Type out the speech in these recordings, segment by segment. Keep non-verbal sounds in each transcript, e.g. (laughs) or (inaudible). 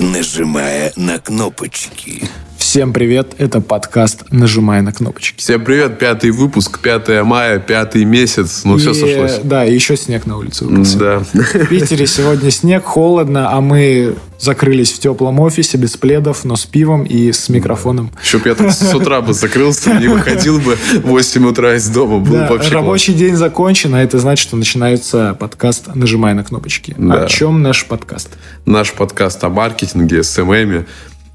нажимая на кнопочки. Всем привет, это подкаст «Нажимай на кнопочки». Всем привет, пятый выпуск, 5 мая, пятый месяц, ну все И, сошлось. Да, и еще снег на улице выпался. Да. В Питере сегодня снег, холодно, а мы закрылись в теплом офисе без пледов, но с пивом и с микрофоном. Еще бы я тут с утра бы закрылся, не выходил бы в 8 утра из дома, было Да, вообще рабочий день закончен, а это значит, что начинается подкаст «Нажимай на кнопочки». Да. О чем наш подкаст? класс. Наш подкаст о маркетинге, СММе,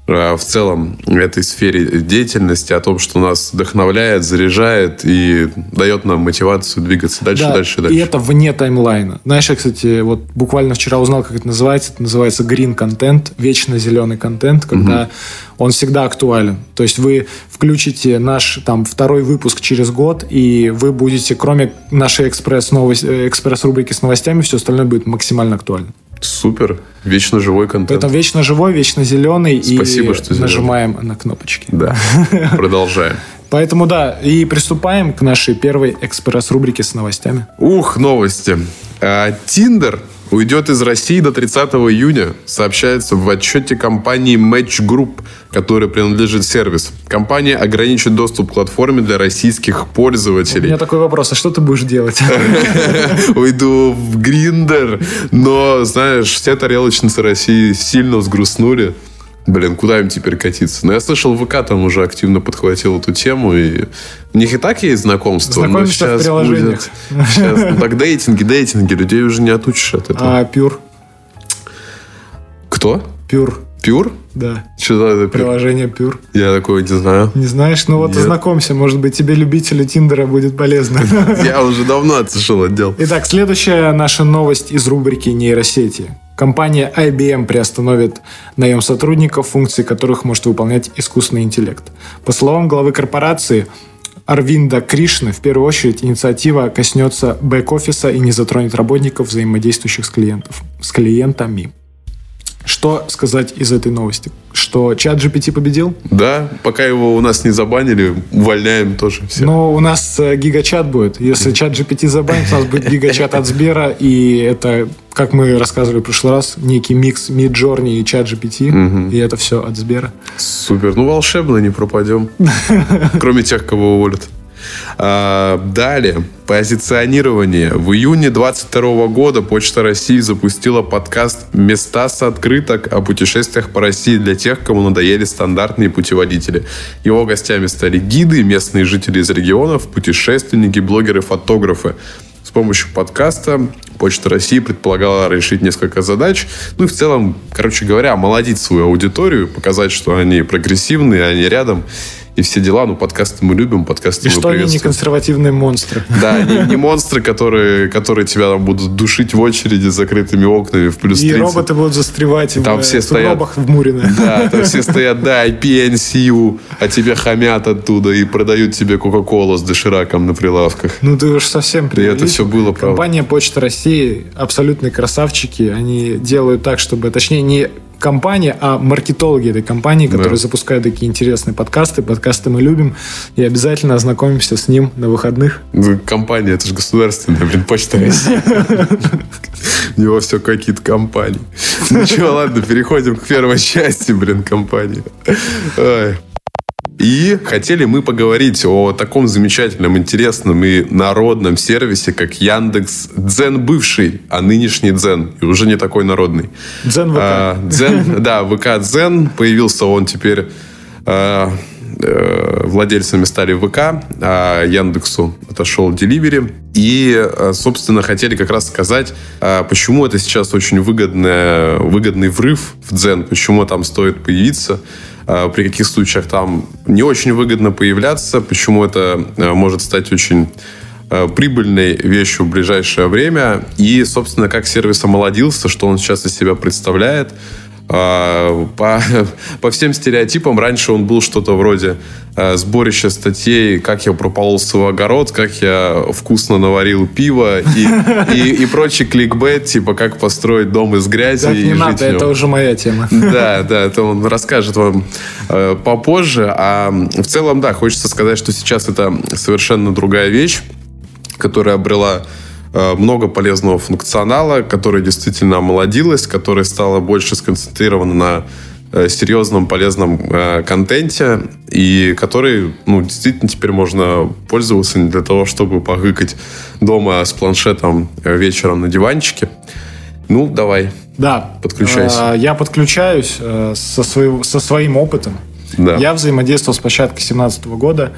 в целом этой сфере деятельности, о том, что нас вдохновляет, заряжает и дает нам мотивацию двигаться дальше, Да, дальше, И дальше. это вне таймлайна. Знаешь, я, кстати, вот буквально вчера узнал, как это называется. Это называется green контент, вечно зеленый контент, когда он всегда актуален. То есть вы включите наш там второй выпуск через год, и вы будете, кроме нашей экспресс э, экспресс-рубрики с новостями, все остальное будет максимально актуально. Супер, вечно живой контент. Поэтому вечно живой, вечно зеленый, Спасибо, и что зеленый. нажимаем на кнопочки. Да, (laughs) продолжаем. Поэтому да, и приступаем к нашей первой экспресс-рубрике с новостями. Ух, новости. А, Тиндер уйдет из России до 30 июня, сообщается в отчете компании Match Group, которой принадлежит сервис. Компания ограничит доступ к платформе для российских У пользователей. меня такой вопрос, а что ты будешь делать? (laughs) Уйду в Гриндер, но, знаешь, все тарелочницы России сильно взгрустнули. Блин, куда им теперь катиться? Но я слышал, ВК там уже активно подхватил эту тему, и у них и так есть знакомство, но Знакомимся в сейчас приложениях. будет... Сейчас, ну, так дейтинги, дейтинги, людей уже не отучишь от этого. А Пюр? Кто? Пюр, Пюр? да. Что это Пюр? Приложение Пюр. Я такое не знаю. Не знаешь? Ну вот Нет. ознакомься, может быть, тебе любителю Тиндера будет полезно. (laughs) Я уже давно отошел от дел. Итак, следующая наша новость из рубрики нейросети. Компания IBM приостановит наем сотрудников, функции которых может выполнять искусственный интеллект. По словам главы корпорации Арвинда Кришны, в первую очередь инициатива коснется бэк-офиса и не затронет работников, взаимодействующих с, клиентов, с клиентами. Что сказать из этой новости? Что чат GPT победил? Да, пока его у нас не забанили, увольняем тоже все. Но у нас э, гигачат будет. Если чат GPT забанит, у нас будет гигачат от Сбера, и это, как мы рассказывали в прошлый раз, некий микс Midjourney и чат GPT, и это все от Сбера. Супер. Ну, волшебно, не пропадем. (laughs) Кроме тех, кого уволят. А, далее. Позиционирование. В июне 22 года Почта России запустила подкаст «Места с открыток» о путешествиях по России для тех, кому надоели стандартные путеводители. Его гостями стали гиды, местные жители из регионов, путешественники, блогеры, фотографы. С помощью подкаста Почта России предполагала решить несколько задач. Ну и в целом, короче говоря, омолодить свою аудиторию, показать, что они прогрессивные, они рядом и все дела. Ну, подкасты мы любим, подкасты И мы что они не приветствуем. консервативные монстры. Да, не, не монстры, которые, которые тебя там будут душить в очереди с закрытыми окнами в плюс И 30. роботы будут застревать Там в все э, стоят. сугробах в Мурино. Да, там (laughs) все стоят, да, PNCU, а тебе хамят оттуда и продают тебе Кока-Колу с дошираком на прилавках. Ну ты уж совсем это преувеличил. всё было, правда. Компания Почта России абсолютные красавчики. Они делают так, чтобы, точнее, не компания, а маркетологи этой компании, которые Да. запускают такие интересные подкасты. Подкасты мы любим. И обязательно ознакомимся с ним на выходных. Ну, Компания, это же государственная, блин, Почта России. У него все какие-то компании. Ну что, ладно, переходим к первой части, блин, компании. И хотели мы поговорить о таком замечательном, интересном и народном сервисе, как Яндекс Дзен бывший, а нынешний Дзен, и уже не такой народный. Дзен ВК. А, Дзен, да, ВК Дзен. Появился он теперь... а, э, владельцами стали ВК, а Яндексу отошел Delivery. И, а, собственно, хотели как раз сказать, а, почему это сейчас очень выгодная, выгодный врыв в Дзен, почему там стоит появиться, при каких случаях там не очень выгодно появляться, почему это а, может стать очень э, прибыльной вещью в ближайшее время. И, собственно, как сервис омолодился, что он сейчас из себя представляет. А, По, (laughs) по всем стереотипам раньше он был что-то вроде э, сборища статей, как я прополол свой огород, как я вкусно наварил пиво и, и, и прочий кликбейт, типа как построить дом из грязи Так и не жить надо, это уже моя тема. (laughs) Да, да, это он расскажет вам э, попозже. А в целом, да, хочется сказать, что сейчас это совершенно другая вещь, которая обрела много полезного функционала, который действительно омолодилась, которая стала больше сконцентрирована на э, серьезном, полезном э, контенте, и который, ну, действительно теперь можно пользоваться не для того, чтобы погыкать дома с планшетом вечером на диванчике. Ну, давай. Да. Подключайся. Я подключаюсь со, своего, со своим опытом. Да. Я взаимодействовал с площадкой 2017 года.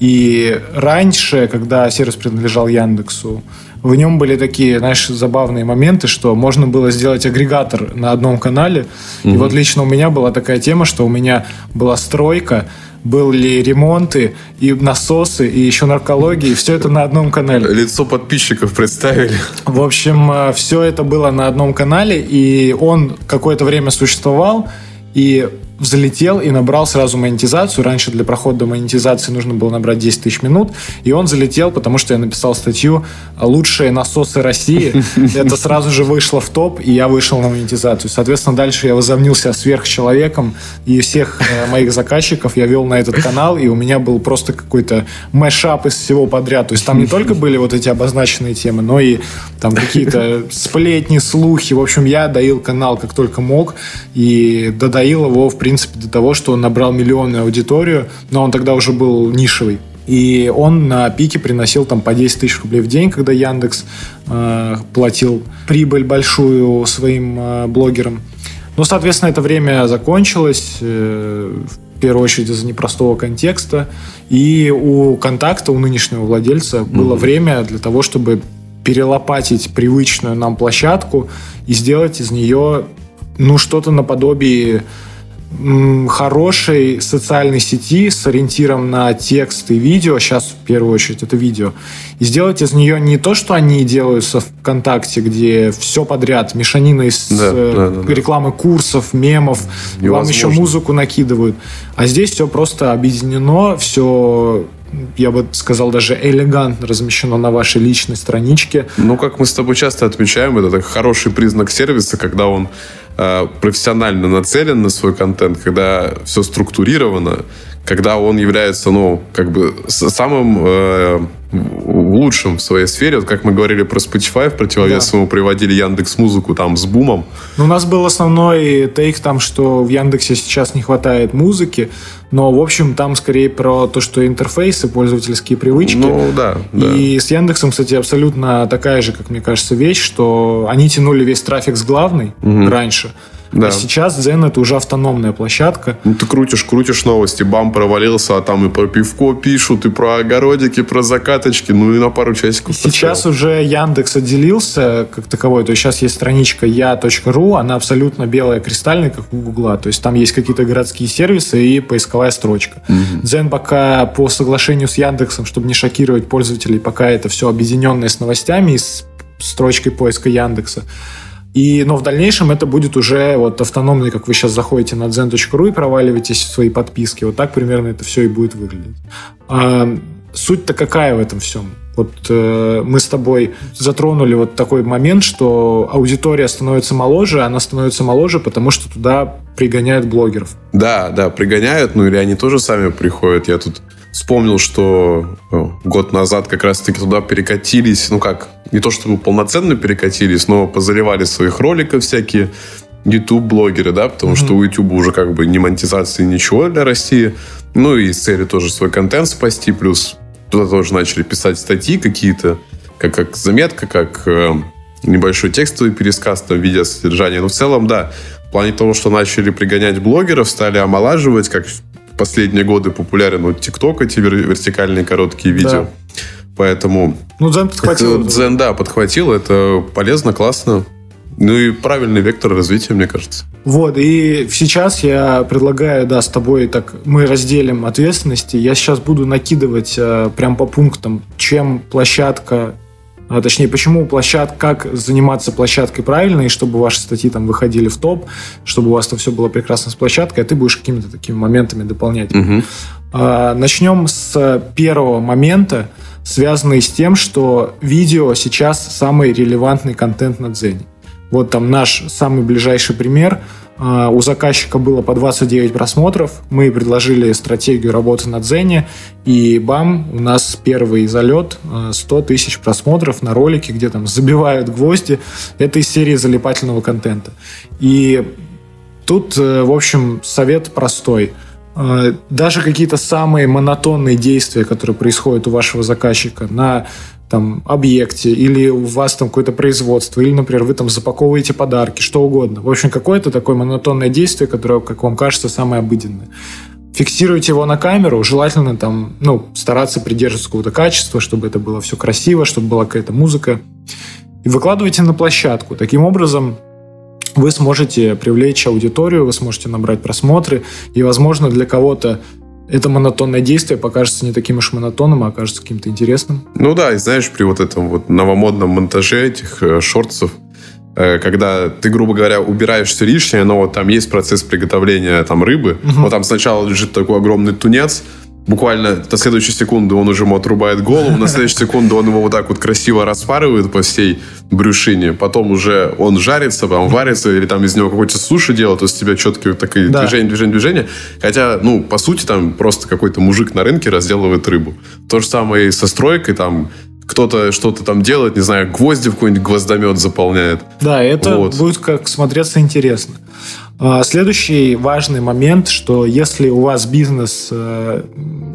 И раньше, когда сервис принадлежал Яндексу, в нем были такие, знаешь, забавные моменты, что можно было сделать агрегатор на одном канале. Угу. И вот лично у меня была такая тема, что у меня была стройка, были ремонты, и насосы, и еще наркология, и все это на одном канале. Лицо подписчиков представили. В общем, э, все это было на одном канале, и он какое-то время существовал, и взлетел и набрал сразу монетизацию. Раньше для прохода до монетизации нужно было набрать 10 тысяч минут. И он залетел, потому что я написал статью «Лучшие насосы России». (laughs) Это сразу же вышло в топ, и я вышел на монетизацию. Соответственно, дальше я возомнился сверхчеловеком, и всех э, моих заказчиков я вел на этот канал, и у меня был просто какой-то мэшап из всего подряд. То есть там не только (laughs) были вот эти обозначенные темы, но и там какие-то сплетни, слухи. В общем, я доил канал как только мог, и додоил его, в принципе, до того, что он набрал миллионную аудиторию, но он тогда уже был нишевый. И он на пике приносил там по 10 тысяч рублей в день, когда Яндекс э, платил прибыль большую своим э, блогерам. Ну, соответственно, это время закончилось, э, в первую очередь из-за непростого контекста. И у контакта, у нынешнего владельца, mm-hmm. было время для того, чтобы перелопатить привычную нам площадку и сделать из нее ну, что-то наподобие хорошей социальной сети с ориентиром на текст и видео, сейчас в первую очередь это видео, и сделать из нее не то, что они делают со ВКонтакте, где все подряд, мешанина из да, э, да, да, рекламы курсов, мемов, Невозможно. вам еще музыку накидывают, а здесь все просто объединено, все я бы сказал, даже элегантно размещено на вашей личной страничке. Ну, как мы с тобой часто отмечаем, это хороший признак сервиса, когда он э, профессионально нацелен на свой контент, когда все структурировано, когда он является, ну, как бы самым э, лучшим в своей сфере. Вот как мы говорили про Spotify, в противовес да. ему приводили Яндекс Музыку там с бумом. Ну, у нас был основной тейк там, что в Яндексе сейчас не хватает музыки, но, в общем, там скорее про то, что интерфейсы, пользовательские привычки. Ну, да. да. И с Яндексом, кстати, абсолютно такая же, как мне кажется, вещь, что они тянули весь трафик с главной угу. раньше, да. А сейчас Zen это уже автономная площадка. Ну, ты крутишь, крутишь новости, бам, провалился, а там и про пивко пишут, и про огородики, про закаточки, ну и на пару часиков. Сейчас поставил. уже Яндекс отделился как таковой, то есть сейчас есть страничка я.ру, она абсолютно белая, кристальная, как у Гугла, то есть там есть какие-то городские сервисы и поисковая строчка. Угу. Zen пока по соглашению с Яндексом, чтобы не шокировать пользователей, пока это все объединенное с новостями и с строчкой поиска Яндекса. И, но в дальнейшем это будет уже вот автономный, как вы сейчас заходите на zen.ru и проваливаетесь в свои подписки. Вот так примерно это все и будет выглядеть. А, суть-то какая в этом всем? Вот э, мы с тобой затронули вот такой момент, что аудитория становится моложе, она становится моложе, потому что туда пригоняют блогеров. Да, да, пригоняют, ну или они тоже сами приходят. Я тут вспомнил, что ну, год назад как раз-таки туда перекатились, ну как, не то чтобы полноценно перекатились, но позаливали своих роликов всякие YouTube-блогеры, да, потому mm-hmm. что у YouTube уже как бы не монетизации, ничего для России. Ну и с целью тоже свой контент спасти, плюс туда тоже начали писать статьи какие-то, как, как заметка, как э, небольшой текстовый пересказ там, видеосодержания. Но в целом, да, в плане того, что начали пригонять блогеров, стали омолаживать, как последние годы популярен вот ТикТок, эти вертикальные короткие видео. Да. Поэтому... Ну, Дзен подхватил. Дзен, да, подхватил. Это полезно, классно. Ну и правильный вектор развития, мне кажется. Вот, и сейчас я предлагаю, да, с тобой так мы разделим ответственности. Я сейчас буду накидывать э, прям по пунктам, чем площадка а, точнее, почему площадка, как заниматься площадкой правильно, и чтобы ваши статьи там выходили в топ, чтобы у вас там все было прекрасно с площадкой, а ты будешь какими-то такими моментами дополнять. Угу. А, начнем с первого момента, связанный с тем, что видео сейчас самый релевантный контент на Дзене. Вот там наш самый ближайший пример. А, у заказчика было по 29 просмотров. Мы предложили стратегию работы на Дзене, и бам, у нас первый залет 100 тысяч просмотров на ролике, где там забивают гвозди. Это из серии залипательного контента. И тут, э, в общем, совет простой – а, даже какие-то самые монотонные действия, которые происходят у вашего заказчика на там, объекте, или у вас там какое-то производство, или, например, вы там запаковываете подарки, что угодно. В общем, какое-то такое монотонное действие, которое, как вам кажется, самое обыденное. Фиксируйте его на камеру, желательно там, ну, стараться придерживаться какого-то качества, чтобы это было все красиво, чтобы была какая-то музыка. И выкладывайте на площадку. Таким образом, вы сможете привлечь аудиторию, вы сможете набрать просмотры, и, возможно, для кого-то это монотонное действие покажется не таким уж монотонным, а окажется каким-то интересным. Ну да, и знаешь, при вот этом вот новомодном монтаже этих э, шортсов, э, когда ты, грубо говоря, убираешь все лишнее, но вот там есть процесс приготовления там рыбы, угу. вот там сначала лежит такой огромный тунец, буквально на следующую секунду он уже ему отрубает голову, на следующую секунду он его вот так вот красиво распарывает по всей брюшине, потом уже он жарится, потом варится, или там из него какой-то суши делает, то есть у тебя четкие такие да. движения, движения, движения. Хотя, ну, по сути, там просто какой-то мужик на рынке разделывает рыбу. То же самое и со стройкой, там кто-то что-то там делает, не знаю, гвозди в какой-нибудь гвоздомет заполняет. Да, это вот. будет как смотреться интересно. А, следующий важный момент, что если у вас бизнес э,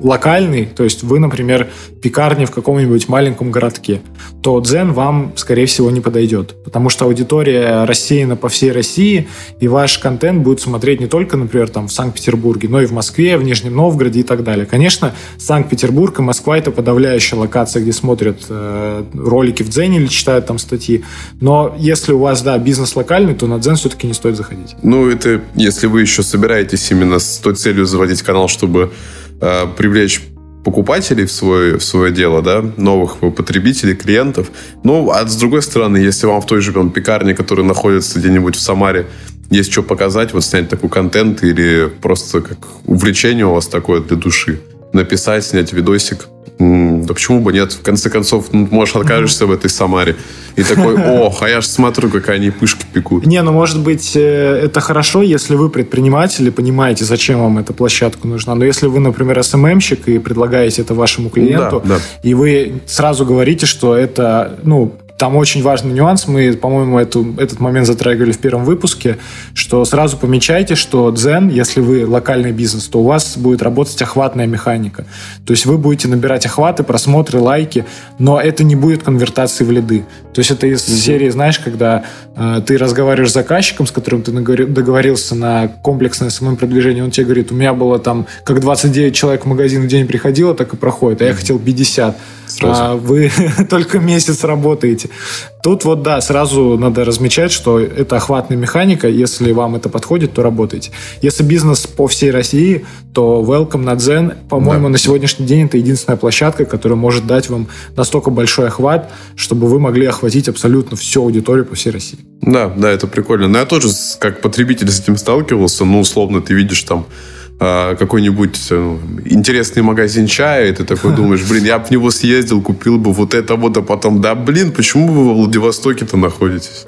локальный, то есть вы, например, пекарня в каком-нибудь маленьком городке, то Дзен вам, скорее всего, не подойдет, потому что аудитория рассеяна по всей России, и ваш контент будет смотреть не только, например, там в Санкт-Петербурге, но и в Москве, в Нижнем Новгороде и так далее. Конечно, Санкт-Петербург и Москва – это подавляющая локация, где смотрят э, ролики в Дзене или читают там статьи, но если у вас, да, бизнес локальный, то на Дзен все-таки не стоит заходить. Ну, это если вы еще собираетесь именно с той целью заводить канал, чтобы э, привлечь покупателей в свое, в свое дело, да, новых потребителей, клиентов. Ну, а с другой стороны, если вам в той же там, пекарне, которая находится где-нибудь в Самаре, есть что показать, вот снять такой контент или просто как увлечение у вас такое для души, написать, снять видосик – да почему бы нет? В конце концов, ну, может, окажешься в этой Самаре. И такой, (laughs) ох, а я же смотрю, как они пышки пекут. Не, ну, может быть, э, это хорошо, если вы предприниматель и понимаете, зачем вам эта площадка нужна. Но если вы, например, СММщик и предлагаете это вашему клиенту, да, да. и вы сразу говорите, что это, ну, там очень важный нюанс, мы, по-моему, эту, этот момент затрагивали в первом выпуске, что сразу помечайте, что Zen, если вы локальный бизнес, то у вас будет работать охватная механика. То есть вы будете набирать охваты, просмотры, лайки, но это не будет конвертации в лиды. То есть это из mm-hmm. серии, знаешь, когда э, ты разговариваешь с заказчиком, с которым ты договорился на комплексное самопродвижение, он тебе говорит, у меня было там как 29 человек в магазин в день приходило, так и проходит, а я хотел 50 сразу. А вы (laughs) только месяц работаете. Тут вот, да, сразу надо размечать, что это охватная механика. Если вам это подходит, то работайте. Если бизнес по всей России, то Welcome на Zen, по-моему, да. на сегодняшний день это единственная площадка, которая может дать вам настолько большой охват, чтобы вы могли охватить абсолютно всю аудиторию по всей России. Да, да, это прикольно. Но я тоже как потребитель с этим сталкивался. Ну, условно, ты видишь там какой-нибудь э, интересный магазин чая, и ты такой (laughs) думаешь, блин, я бы в него съездил, купил бы вот это вот, а потом, да, блин, почему вы во Владивостоке-то находитесь?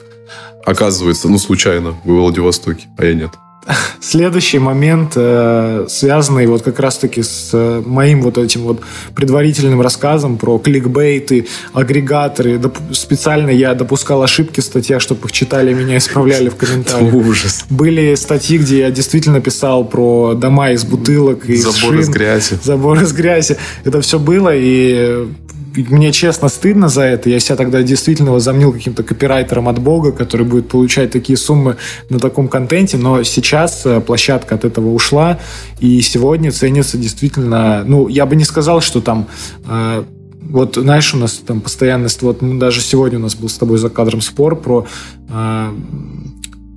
Оказывается, ну, случайно, вы в Владивостоке, а я нет. (laughs) Следующий момент, э, связанный вот как раз-таки с э, моим вот этим вот предварительным рассказом про кликбейты, агрегаторы. Специально я допускал ошибки в статьях, чтобы их читали, меня исправляли в комментариях. (laughs) Ужас. Были статьи, где я действительно писал про дома из бутылок, из Забор из грязи. Забор из грязи. Это все было, и мне честно стыдно за это. Я себя тогда действительно возомнил каким-то копирайтером от бога, который будет получать такие суммы на таком контенте, но сейчас э, площадка от этого ушла, и сегодня ценится действительно, ну, я бы не сказал, что там э, вот, знаешь, у нас там постоянность, вот даже сегодня у нас был с тобой за кадром спор про э,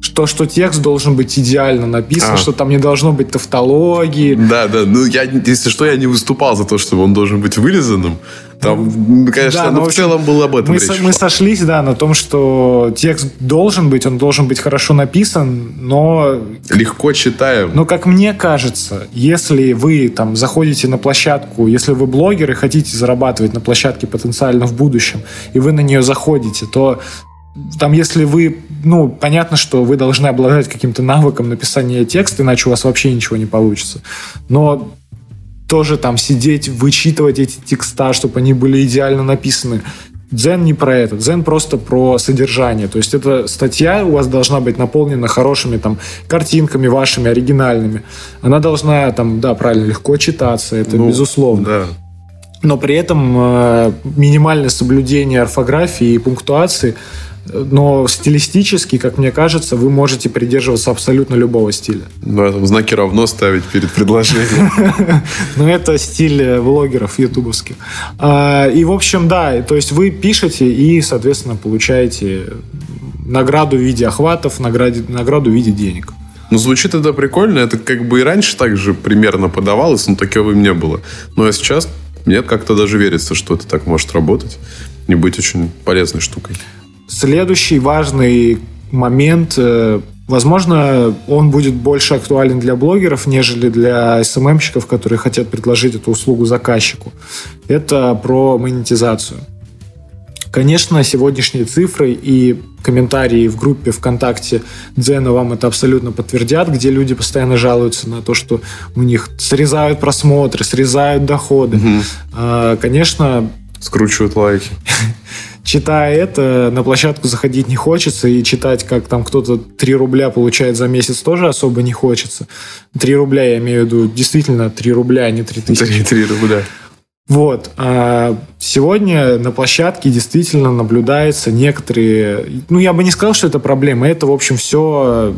что, что текст должен быть идеально написан, а. что там не должно быть тавтологии. Да, да. Ну, я, если что, я не выступал за то, чтобы он должен быть вырезанным. Там, конечно, да, но, но в целом было об этом мы, речь. Со, мы сошлись, да, на том, что текст должен быть, он должен быть хорошо написан, но... Легко читаем. Но, как мне кажется, если вы там заходите на площадку, если вы блогер и хотите зарабатывать на площадке потенциально в будущем, и вы на нее заходите, то там, если вы, ну, понятно, что вы должны обладать каким-то навыком написания текста, иначе у вас вообще ничего не получится. Но тоже там сидеть, вычитывать эти текста, чтобы они были идеально написаны. Дзен не про это. Дзен просто про содержание. То есть эта статья у вас должна быть наполнена хорошими там картинками вашими, оригинальными. Она должна там, да, правильно, легко читаться, это ну, безусловно. Да. Но при этом э, минимальное соблюдение орфографии и пунктуации но стилистически, как мне кажется, вы можете придерживаться абсолютно любого стиля. Ну, этом знаки равно ставить перед предложением. (laughs) Ну, это стиль э, влогеров ютубовских. А, и, в общем, да, то есть вы пишете и, соответственно, получаете награду в виде охватов, награду в виде денег. Ну, звучит это прикольно. Это как бы и раньше так же примерно подавалось, но таковым не было. Ну, а сейчас мне как-то даже верится, что это так может работать и быть очень полезной штукой. Следующий важный момент, э, возможно, он будет больше актуален для блогеров, нежели для СММщиков, которые хотят предложить эту услугу заказчику. Это про монетизацию. Конечно, сегодняшние цифры и комментарии в группе ВКонтакте Дзена вам это абсолютно подтвердят, где люди постоянно жалуются на то, что у них срезают просмотры, срезают доходы. Угу. Конечно... Скручивают лайки. (laughs) читая это, на площадку заходить не хочется, и читать, как там кто-то 3 рубля получает за месяц, тоже особо не хочется. 3 рубля, я имею в виду, действительно 3 рубля, а не 3 тысячи. 3, 3 рубля. Вот. А сегодня на площадке действительно наблюдается некоторые... Ну, я бы не сказал, что это проблема. Это, в общем, все,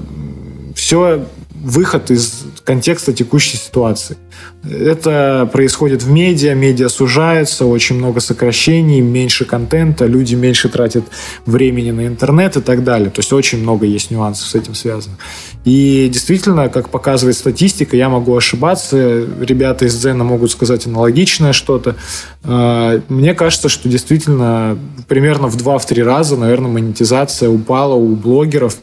все выход из контекста текущей ситуации. Это происходит в медиа, медиа сужается, очень много сокращений, меньше контента, люди меньше тратят времени на интернет и так далее. То есть очень много есть нюансов с этим связано. И действительно, как показывает статистика, я могу ошибаться, ребята из Дзена могут сказать аналогичное что-то. А, мне кажется, что действительно примерно в 2-3 раза, наверное, монетизация упала у блогеров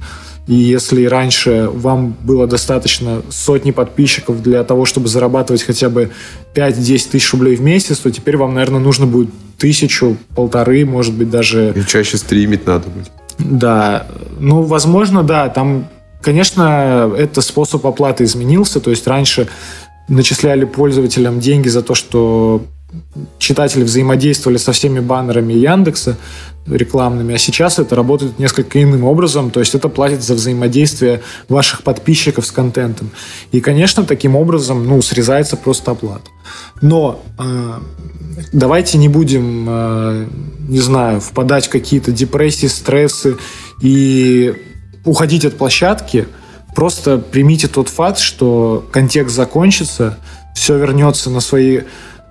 и если раньше вам было достаточно сотни подписчиков для того, чтобы зарабатывать хотя бы 5-10 тысяч рублей в месяц, то теперь вам, наверное, нужно будет тысячу, полторы, может быть, даже... И чаще стримить надо будет. Да. Ну, возможно, да. Там, конечно, это способ оплаты изменился. То есть раньше начисляли пользователям деньги за то, что читатели взаимодействовали со всеми баннерами Яндекса рекламными, а сейчас это работает несколько иным образом, то есть это платит за взаимодействие ваших подписчиков с контентом. И, конечно, таким образом, ну, срезается просто оплата. Но э, давайте не будем, э, не знаю, впадать в какие-то депрессии, стрессы и уходить от площадки. Просто примите тот факт, что контекст закончится, все вернется на свои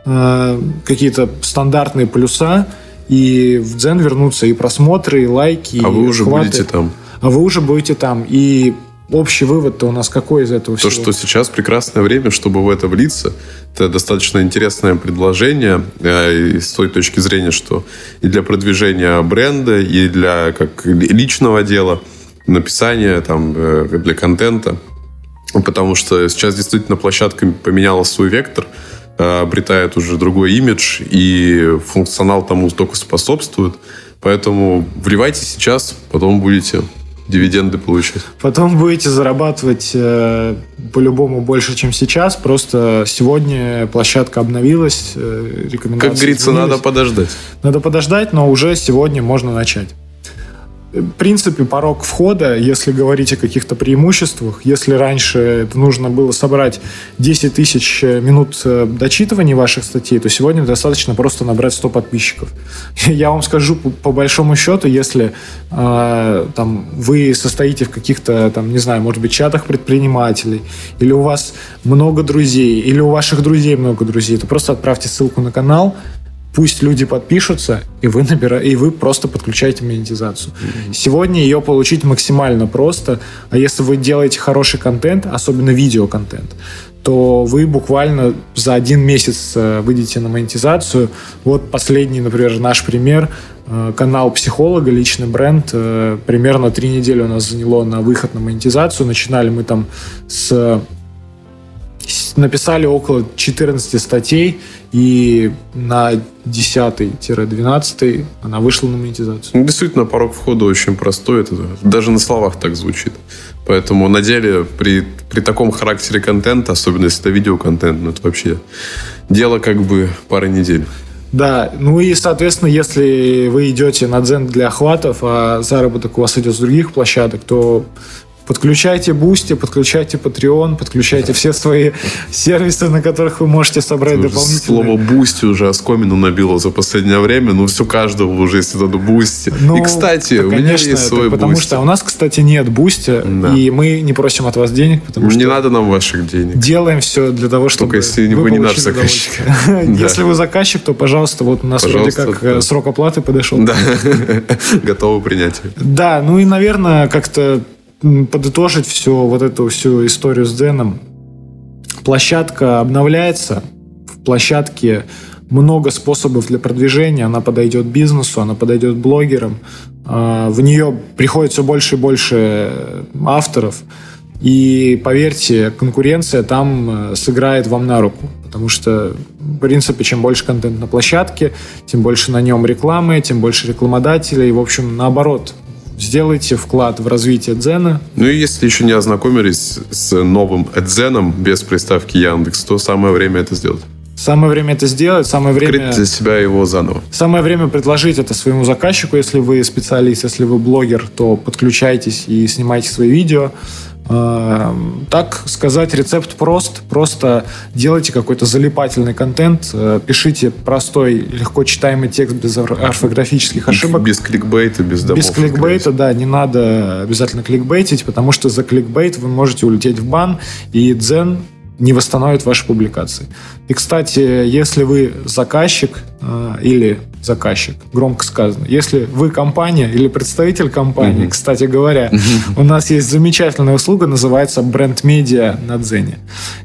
э, какие-то стандартные плюса, и в Дзен вернутся и просмотры, и лайки, А и вы уже хваты. будете там. А вы уже будете там. И общий вывод-то у нас какой из этого То, всего? То, что сейчас прекрасное время, чтобы в это влиться. Это достаточно интересное предложение э, с той точки зрения, что и для продвижения бренда, и для как личного дела, написания там, э, для контента. Потому что сейчас действительно площадка поменяла свой вектор – обретает уже другой имидж, и функционал тому только способствует. Поэтому вливайте сейчас, потом будете дивиденды получать. Потом будете зарабатывать э, по-любому больше, чем сейчас. Просто сегодня площадка обновилась, э, рекомендации Как говорится, изменились. надо подождать. Надо подождать, но уже сегодня можно начать в принципе, порог входа, если говорить о каких-то преимуществах, если раньше это нужно было собрать 10 тысяч минут э, дочитывания ваших статей, то сегодня достаточно просто набрать 100 подписчиков. (laughs) Я вам скажу, по, по большому счету, если э, там, вы состоите в каких-то, там, не знаю, может быть, чатах предпринимателей, или у вас много друзей, или у ваших друзей много друзей, то просто отправьте ссылку на канал, Пусть люди подпишутся, и вы, набира... и вы просто подключаете монетизацию. Mm-hmm. Сегодня ее получить максимально просто, а если вы делаете хороший контент, особенно видеоконтент, то вы буквально за один месяц э, выйдете на монетизацию. Вот последний, например, наш пример. Э, канал психолога, личный бренд. Э, примерно три недели у нас заняло на выход на монетизацию. Начинали мы там с написали около 14 статей, и на 10-12 она вышла на монетизацию. Ну, действительно, порог входа очень простой. Это даже на словах так звучит. Поэтому на деле при, при таком характере контента, особенно если это видеоконтент, ну это вообще дело как бы пары недель. Да, ну и, соответственно, если вы идете на дзен для охватов, а заработок у вас идет с других площадок, то Подключайте Boosty, подключайте Patreon, подключайте все свои сервисы, на которых вы можете собрать дополнительные... Слово Boosty уже оскомину набило за последнее время. Ну, все каждого уже есть это Boosty. Ну, и, кстати, да, у меня есть свой Потому что у нас, кстати, нет Boosty, да. и мы не просим от вас денег, потому не что... Не надо нам ваших денег. Делаем все для того, чтобы Только если вы не наш заказчик. (laughs) Если вы заказчик, то, пожалуйста, вот у нас вроде как э, срок оплаты подошел. Да, (laughs) готовы принять. Да, ну и, наверное, как-то подытожить всю вот эту всю историю с Дзеном. Площадка обновляется. В площадке много способов для продвижения. Она подойдет бизнесу, она подойдет блогерам. А, в нее приходит все больше и больше авторов. И поверьте, конкуренция там э, сыграет вам на руку. Потому что, в принципе, чем больше контент на площадке, тем больше на нем рекламы, тем больше рекламодателей. В общем, наоборот, сделайте вклад в развитие Дзена. Ну и если еще не ознакомились с новым Дзеном без приставки Яндекс, то самое время это сделать. Самое время это сделать, самое время... Открыть для себя его заново. Самое время предложить это своему заказчику. Если вы специалист, если вы блогер, то подключайтесь и снимайте свои видео. Эм, так сказать, рецепт прост. Просто делайте какой-то залипательный контент, э, пишите простой, легко читаемый текст без орфографических ошибок. Без кликбейта, без домов. Без кликбейта, да, не надо обязательно кликбейтить, потому что за кликбейт вы можете улететь в бан, и Дзен не восстановит ваши публикации. И, кстати, если вы заказчик э, или заказчик, громко сказано. Если вы компания или представитель компании, mm-hmm. кстати говоря, mm-hmm. у нас есть замечательная услуга, называется бренд медиа на Дзене.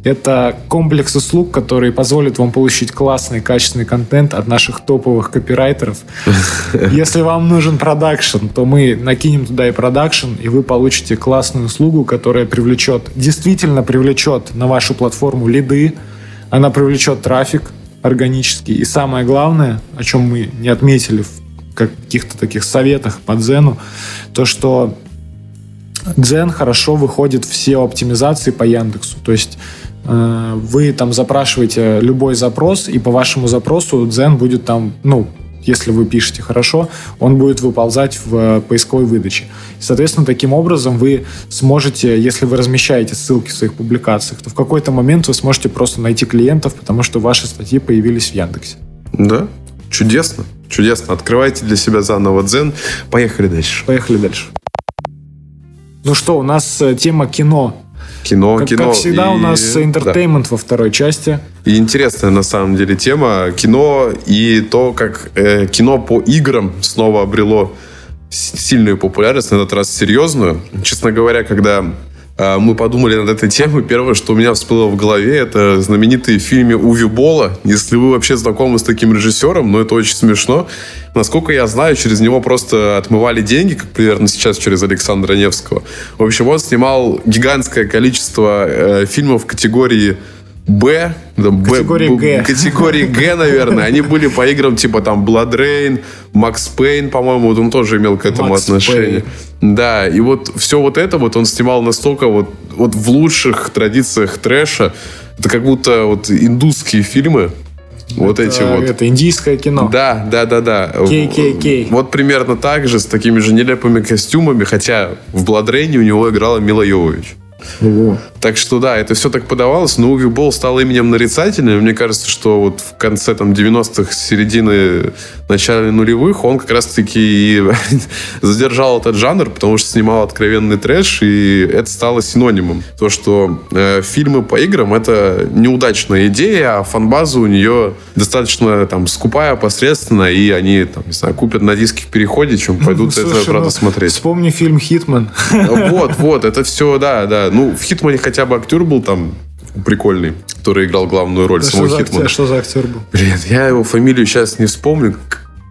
Это комплекс услуг, который позволит вам получить классный, качественный контент от наших топовых копирайтеров. (laughs) Если вам нужен продакшн, то мы накинем туда и продакшн, и вы получите классную услугу, которая привлечет, действительно привлечет на вашу платформу лиды, она привлечет трафик, органический. И самое главное, о чем мы не отметили в каких-то таких советах по Дзену, то, что Дзен хорошо выходит в SEO-оптимизации по Яндексу. То есть э, вы там запрашиваете любой запрос, и по вашему запросу Дзен будет там, ну, если вы пишете хорошо, он будет выползать в э, поисковой выдаче. И, соответственно, таким образом вы сможете, если вы размещаете ссылки в своих публикациях, то в какой-то момент вы сможете просто найти клиентов, потому что ваши статьи появились в Яндексе. Да, чудесно, чудесно. Открывайте для себя заново Дзен. Поехали дальше. Поехали дальше. Ну что, у нас э, тема кино Кино, как, кино. Как всегда и... у нас интертеймент да. во второй части. И интересная на самом деле тема кино и то, как э, кино по играм снова обрело сильную популярность, на этот раз серьезную. Честно говоря, когда мы подумали над этой темой, первое, что у меня всплыло в голове, это знаменитые фильмы Уви Бола. Если вы вообще знакомы с таким режиссером, ну, это очень смешно. Насколько я знаю, через него просто отмывали деньги, как примерно сейчас через Александра Невского. В общем, он снимал гигантское количество э, фильмов категории Б, там, категории Б, Г. Категории Г, наверное. Они были по играм типа там Blood Rain, Max Payne, по-моему, он тоже имел к этому Max отношение. Payne. Да, и вот все вот это вот он снимал настолько вот, вот в лучших традициях трэша. Это как будто вот индусские фильмы, вот это, эти вот. Это индийское кино. Да, да, да, да. KKK. Вот примерно так же, с такими же нелепыми костюмами, хотя в Бладрейне у него играла Мила Йовович. Ого. Так что да, это все так подавалось, но Уви Болл стал именем нарицательным. Мне кажется, что вот в конце там 90-х, середины, начале нулевых он как раз-таки и (laughs) задержал этот жанр, потому что снимал откровенный трэш, и это стало синонимом. То, что э, фильмы по играм — это неудачная идея, а фанбаза у нее достаточно там скупая, посредственная, и они, там, не знаю, купят на диске в переходе, чем (laughs) пойдут Слушай, это, правда, ну, смотреть. Вспомни фильм «Хитман». Вот, вот, это все, да, да. Ну, в «Хитмане» хотя бы актер был там прикольный, который играл главную роль да самого что Хитмана. Актер, что за актер был? Блин, я его фамилию сейчас не вспомню.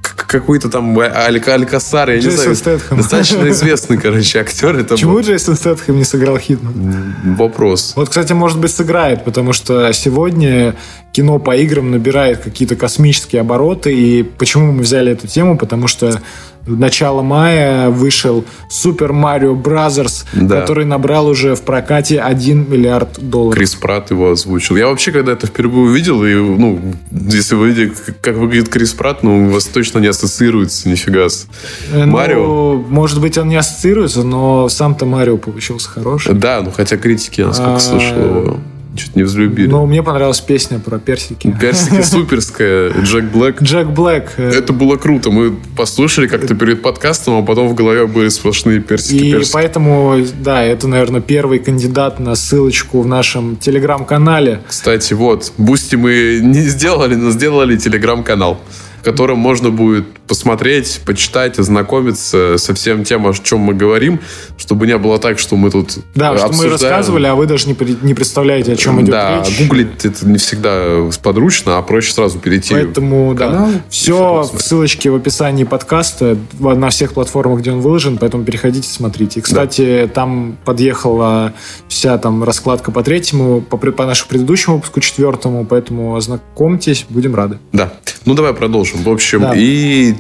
какой-то там Аль Алькасар, я Джейсон не знаю. Стэтхэм. Достаточно (laughs) известный, короче, актер. Это Почему был Джейсон Стэтхэм не сыграл Хитман? вопрос. Вот, кстати, может быть, сыграет, потому что сегодня кино по играм набирает какие-то космические обороты. И почему мы взяли эту тему? Потому что в начало мая вышел Super Mario Bros., Да. который набрал уже в прокате 1 миллиард долларов. Крис Пратт его озвучил. Я вообще, когда это впервые увидел, и, ну, если вы видите, как выглядит Крис Пратт, ну, у вас точно не ассоциируется нифига с Э, ну, Марио. может быть, он не ассоциируется, но сам-то Марио получился хороший. Да, ну, хотя критики, я насколько А, слышал, его чуть не взлюбили. Но мне понравилась песня про персики. Персики (laughs) суперская, Джек Блэк. Джек Блэк. э, Это было круто. Мы послушали как-то перед подкастом, а потом в голове были сплошные персики. И персики. поэтому, да, это, наверное, первый кандидат на ссылочку в нашем телеграм-канале. Кстати, вот, Boosty мы не сделали, но сделали телеграм-канал, котором можно будет посмотреть, почитать, ознакомиться со всем тем, о чем мы говорим, чтобы не было так, что мы тут Да, э, что мы обсуждаем. рассказывали, а вы даже не, не представляете, о чем идет Да, речь. гуглить это не всегда подручно, а проще сразу перейти. Поэтому, да, канал, все и всё в ссылочке в описании подкаста в- на всех платформах, где он выложен, поэтому переходите, смотрите. И, кстати, там подъехала вся там раскладка по третьему, по, по нашему предыдущему выпуску, четвертому, поэтому ознакомьтесь, будем рады. Да. Ну, давай продолжим. В общем, Да. и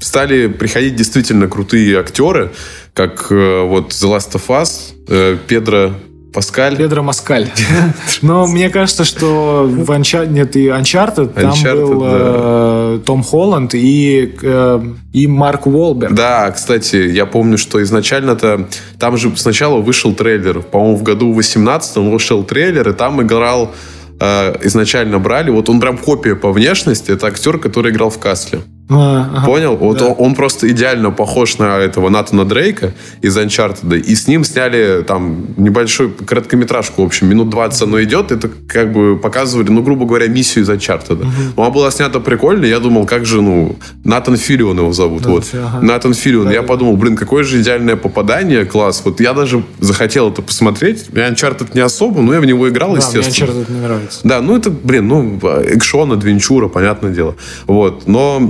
стали приходить действительно крутые актеры, как э, вот The Last of Us, э, Педро Паскаль. Педро Маскаль. Но мне кажется, что в Uncharted, нет, и Uncharted, там Uncharted, был э, Том Холланд и, э, и Марк Уолберг. Да, кстати, я помню, что изначально-то там же сначала вышел трейлер. По-моему, в году 18 вышел трейлер, и там играл э, изначально брали. Вот он прям копия по внешности. Это актер, который играл в Касле. А, ага. Понял? Вот Да. он, он просто идеально похож на этого Натана Дрейка из Uncharted. И с ним сняли там небольшую короткометражку, в общем, минут 20 оно идет. Это как бы показывали, ну, грубо говоря, миссию из Uncharted. Она была снята прикольно. Я думал, как же, ну, Натан Филлион его зовут. Натан вот. Ага. Натан Филлион. Да, я да. подумал, блин, какое же идеальное попадание, класс. Вот я даже захотел это посмотреть. Я Uncharted не особо, но я в него играл, Да, мне естественно. Uncharted не нравится. Да, ну это, блин, ну, экшон, адвенчура, понятное дело. Вот. Но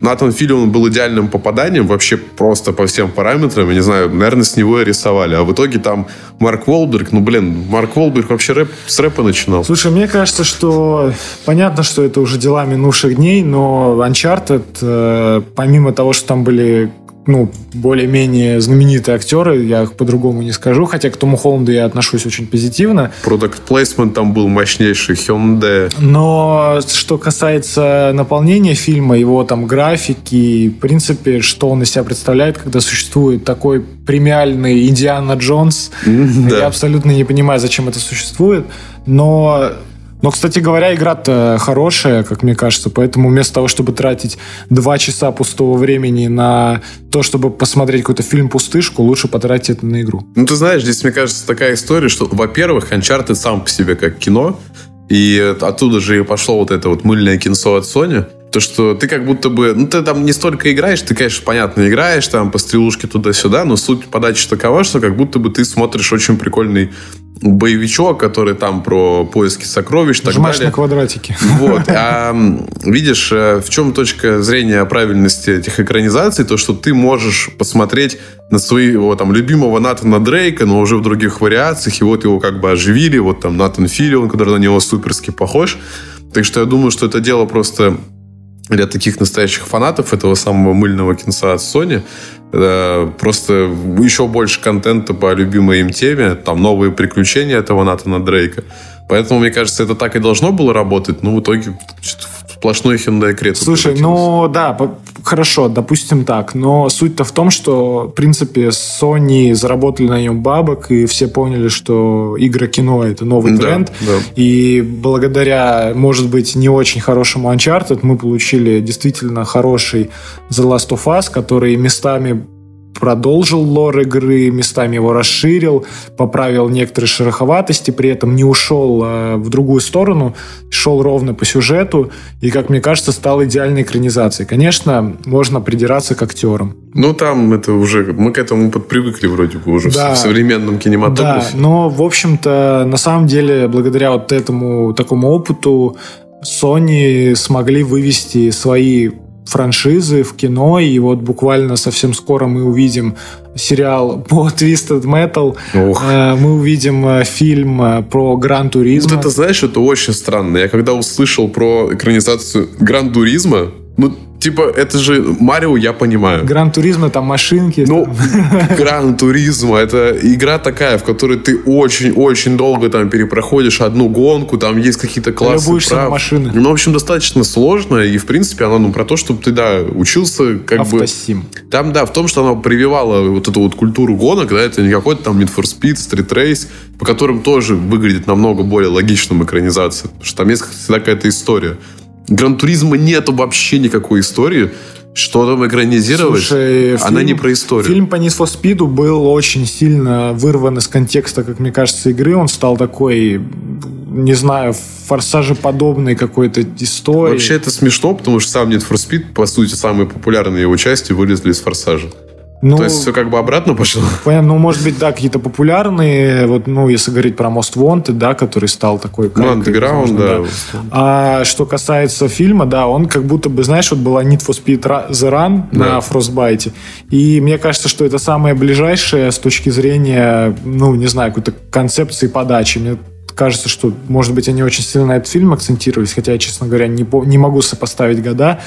Натан Филлион был идеальным попаданием вообще просто по всем параметрам. Я не знаю, наверное, с него и рисовали. А в итоге там Марк Волберг, ну, блин, Марк Волберг вообще рэп, с рэпа начинал. Слушай, мне кажется, что понятно, что это уже дела минувших дней, но Uncharted, э, помимо того, что там были ну, более-менее знаменитые актеры, я их по-другому не скажу, хотя к Тому Холланду я отношусь очень позитивно. Продукт плейсмент там был мощнейший, Hyundai. Но что касается наполнения фильма, его там графики, в принципе, что он из себя представляет, когда существует такой премиальный Индиана Джонс, я Да. абсолютно не понимаю, зачем это существует. Но, но, кстати говоря, игра-то хорошая, как мне кажется, поэтому вместо того, чтобы тратить два часа пустого времени на то, чтобы посмотреть какой-то фильм-пустышку, лучше потратить это на игру. Ну, ты знаешь, здесь, мне кажется, такая история, что, во-первых, Uncharted сам по себе как кино, и оттуда же и пошло вот это вот мыльное кинцо от Sony, то, что ты как будто бы... Ну, ты там не столько играешь, ты, конечно, понятно, играешь там по стрелушке туда-сюда, но суть подачи такова, что как будто бы ты смотришь очень прикольный боевичок, который там про поиски сокровищ так Нажимаешь далее. на квадратики. Вот. А (laughs) видишь, э, в чем точка зрения правильности этих экранизаций, то, что ты можешь посмотреть на своего там любимого Натана Дрейка, но уже в других вариациях, и вот его как бы оживили, вот там Натан Филлион, который на него суперски похож. Так что я думаю, что это дело просто для таких настоящих фанатов этого самого мыльного кинца от Sony. Э, Просто еще больше контента по любимой им теме, там новые приключения этого Натана Дрейка. Поэтому, мне кажется, это так и должно было работать, но в итоге сплошной Hyundai Creta. Слушай, ну да, хорошо, допустим так. Но суть-то в том, что, в принципе, Sony заработали на нем бабок, и все поняли, что игра-кино — это новый Да, тренд. да. И благодаря, может быть, не очень хорошему Uncharted мы получили действительно хороший The Last of Us, который местами продолжил лор игры, местами его расширил, поправил некоторые шероховатости, при этом не ушел э, в другую сторону, шел ровно по сюжету и, как мне кажется, стал идеальной экранизацией. Конечно, можно придираться к актерам. Ну, там это уже... Мы к этому подпривыкли вроде бы уже в Да. в современном Да, кинематографе. но, в общем-то, на самом деле, благодаря вот этому такому опыту, Sony смогли вывести свои франшизы в кино, и вот буквально совсем скоро мы увидим сериал (laughs) по Twisted Metal, Ох. Э, мы увидим э, фильм э, про Гран Туризм. Вот это, знаешь, это очень странно. Я когда услышал про экранизацию Gran Turismo, ну, типа, это же Марио, я понимаю. Gran Turismo, там машинки. Ну, (laughs) Gran Turismo это игра такая, в которой ты очень-очень долго там перепроходишь одну гонку, там есть какие-то классы Любуешься на прав. машины. Ну, в общем, достаточно сложно, и, в принципе, она, ну, про то, чтобы ты, да, учился, как бы... Автосим. Там, да, в том, что она прививала вот эту вот культуру гонок, да, это не какой-то там Need for Speed, Street Race, по которым тоже выглядит намного более логичным экранизация, потому что там есть всегда какая-то история. Гран Туризма нету вообще никакой истории, что там экранизировать, Слушай, она фильм- не про историю. Фильм по Need for Speed был очень сильно вырван из контекста, как мне кажется, игры. Он стал такой, не знаю, форсажеподобной какой-то историей. Вообще это смешно, потому что сам Need for Speed, по сути, самые популярные его части вылезли из Форсажа. Ну, То есть все как бы обратно пошло. (laughs) понятно, ну, может быть, да, какие-то популярные, вот, ну, если говорить про Most Wanted, да, который стал такой... Ну, Underground, возможно, да. А что касается фильма, да, он как будто бы, знаешь, вот была Need for Speed The Run Да. на Frostbite, и мне кажется, что это самое ближайшее с точки зрения, ну, не знаю, какой-то концепции подачи. Мне кажется, что, может быть, они очень сильно на этот фильм акцентировались, хотя я, честно говоря, не, по- не могу сопоставить года,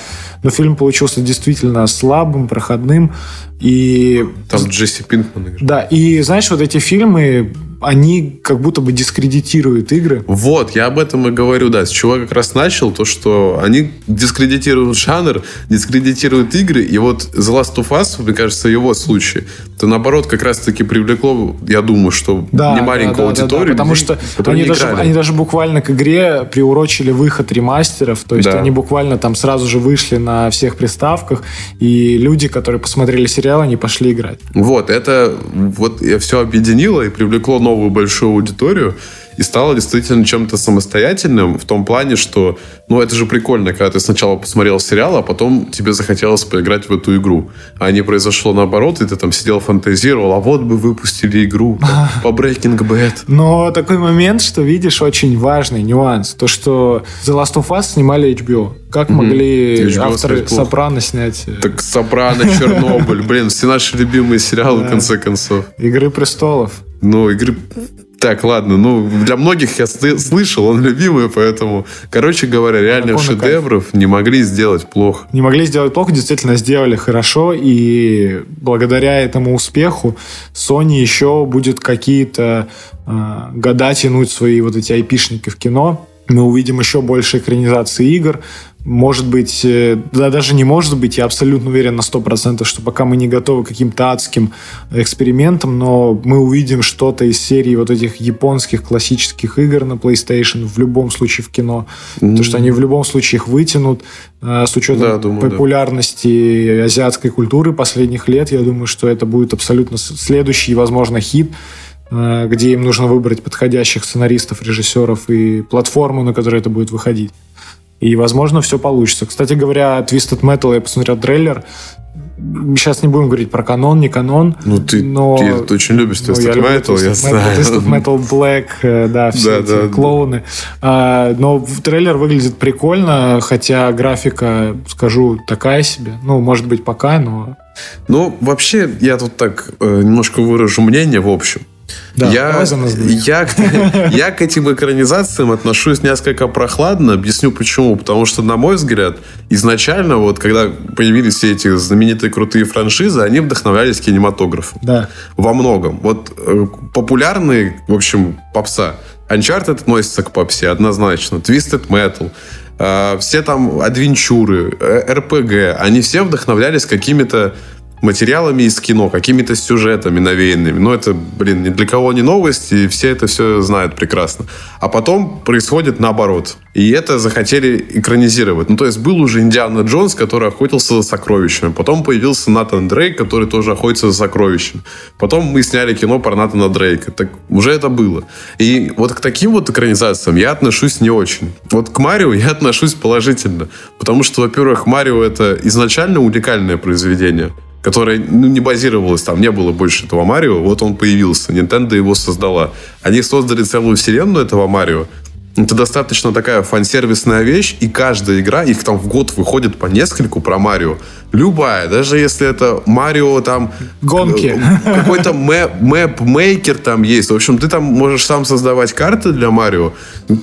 но фильм получился действительно слабым, проходным, и Там Джесси Пинкман играет. да, и знаешь, вот эти фильмы, они как будто бы дискредитируют игры. Вот, я об этом и говорю, да. С чего я как раз начал, то, что они дискредитируют жанр, дискредитируют игры, и вот The Last of Us, мне кажется, его случае, то наоборот как раз-таки привлекло, я думаю, что Да, не маленькую да, да, да, аудиторию, да, потому людей, что которые они даже, играли. они даже буквально к игре приурочили выход ремастеров, то есть Да. они буквально там сразу же вышли на всех приставках, и люди, которые посмотрели сериал, они пошли играть. Вот, это вот я все объединило и привлекло новую большую аудиторию и стало действительно чем-то самостоятельным в том плане, что, ну, это же прикольно, когда ты сначала посмотрел сериал, а потом тебе захотелось поиграть в эту игру. А не произошло наоборот, и ты там сидел, фантазировал, а вот бы выпустили игру там, (laughs) по Breaking Bad. Но такой момент, что видишь, очень важный нюанс, то что The Last of Us снимали HBO. Как могли HBO авторы. Сопрано снять э, Так Сопрано, Чернобыль, (laughs) блин, все наши любимые сериалы, в конце концов. Игры престолов? Ну, игры... Так, ладно, ну, для многих я слышал, он любимый, поэтому, короче говоря, реально шедевров не могли сделать плохо. не могли сделать плохо, действительно сделали хорошо, и благодаря этому успеху Sony еще будет какие-то э, года тянуть свои вот эти айпишники в кино. Мы увидим еще больше экранизации игр. Может быть, э, да даже не может быть, я абсолютно уверен на 100%, что пока мы не готовы к каким-то адским экспериментам, но мы увидим что-то из серии вот этих японских классических игр на PlayStation в любом случае в кино. Потому что они в любом случае их вытянут э, с учетом Да, думаю, да. популярности азиатской культуры последних лет. Я думаю, что это будет абсолютно следующий, возможно, хит, э, где им нужно выбрать подходящих сценаристов, режиссеров и платформу, на которой это будет выходить. И, возможно, все получится. Кстати говоря, Twisted Metal, я посмотрел трейлер. Сейчас не будем говорить про канон, не канон. Ну, ты, но... ты очень любишь Ну, Twisted я люблю Metal, я Metal, знаю. Twisted Metal Black, э, да, все Да, эти да, да. клоуны. А, но трейлер выглядит прикольно, хотя графика, скажу, такая себе. Ну, может быть, пока, но... Ну, вообще, я тут так э, немножко выражу мнение, в общем. Да, я, я, к- (laughs) я к этим экранизациям отношусь несколько прохладно. Объясню почему. Потому что, на мой взгляд, изначально, вот когда появились все эти знаменитые крутые франшизы, они вдохновлялись кинематографом. Да. Во многом. Вот э, популярные, в общем, попса. Uncharted относится к попсе однозначно. Twisted Metal. э, все там адвенчуры, э, RPG. Они все вдохновлялись какими-то материалами из кино, какими-то сюжетами навеянными. Но это, блин, ни для кого не новость, и все это все знают прекрасно. А потом происходит наоборот. И это захотели экранизировать. Ну, то есть был уже Индиана Джонс, который охотился за сокровищами. Потом появился Натан Дрейк, который тоже охотится за сокровищами. Потом мы сняли кино про Натана Дрейка. Так уже это было. И вот к таким вот экранизациям я отношусь не очень. Вот к Марио я отношусь положительно. Потому что, во-первых, Марио это изначально уникальное произведение которое ну, не базировалось там, не было больше этого Марио, вот он появился, Nintendo его создала. Они создали целую вселенную этого Марио, Это достаточно такая фансервисная вещь, и каждая игра, их там в год выходит по нескольку про Марио. Любая, даже если это Марио там... Гонки. э, Какой-то мэп-мейкер там есть. В общем, ты там можешь сам создавать карты для Марио.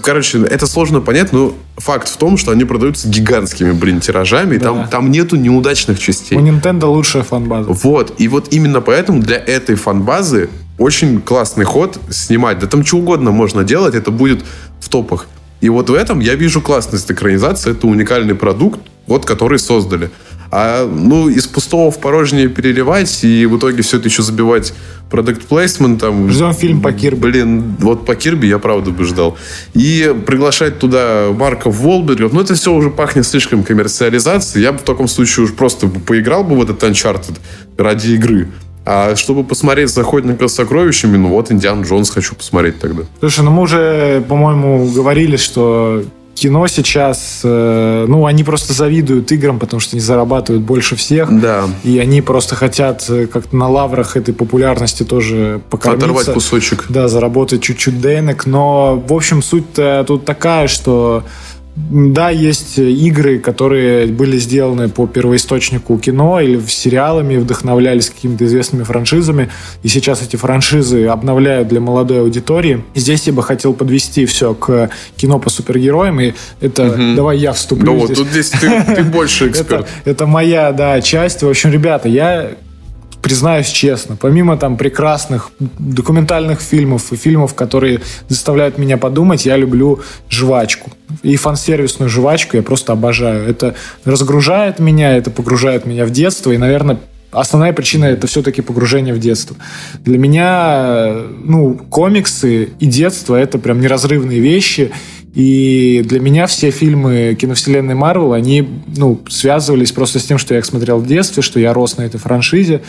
Короче, это сложно понять, но факт в том, что они продаются гигантскими, блин, тиражами, и Да. там, там нету неудачных частей. У Nintendo лучшая фан-база. Вот. И вот именно поэтому для этой фан-базы очень классный ход снимать. Да там что угодно можно делать, это будет в топах. И вот в этом я вижу классность экранизации. Это уникальный продукт, вот который создали. А ну, из пустого в порожнее переливать и в итоге все это еще забивать продукт плейсмент там. Ждем фильм по Кирби. Блин, вот по Кирби я правда бы ждал. И приглашать туда Марков Волбергов, ну это все уже пахнет слишком коммерциализацией. Я бы в таком случае уже просто поиграл бы в этот Uncharted ради игры. А чтобы посмотреть охотника с сокровищами, ну вот Индиан Джонс хочу посмотреть тогда. Слушай, ну мы уже, по-моему, говорили, что кино сейчас, э, ну, они просто завидуют играм, потому что они зарабатывают больше всех. Да. И они просто хотят э, как-то на лаврах этой популярности тоже покормиться. Оторвать кусочек. Да, заработать чуть-чуть денег. Но, в общем, суть тут такая, что да, есть игры, которые были сделаны по первоисточнику кино или сериалами, вдохновлялись какими-то известными франшизами, и сейчас эти франшизы обновляют для молодой аудитории. Здесь я бы хотел подвести все к кино по супергероям, и это давай я вступлю Ну вот, здесь. тут здесь ты, ты больше (laughs) Это, эксперт. это моя, да, часть. В общем, ребята, я признаюсь честно, помимо там прекрасных документальных фильмов и фильмов, которые заставляют меня подумать, я люблю жвачку. И фан-сервисную жвачку я просто обожаю. Это разгружает меня, это погружает меня в детство. И, наверное, основная причина это все-таки погружение в детство. Для меня, ну, комиксы и детство это прям неразрывные вещи. И для меня все фильмы киновселенной Марвел, они, ну, связывались просто с тем, что я их смотрел в детстве, что я рос на этой франшизе.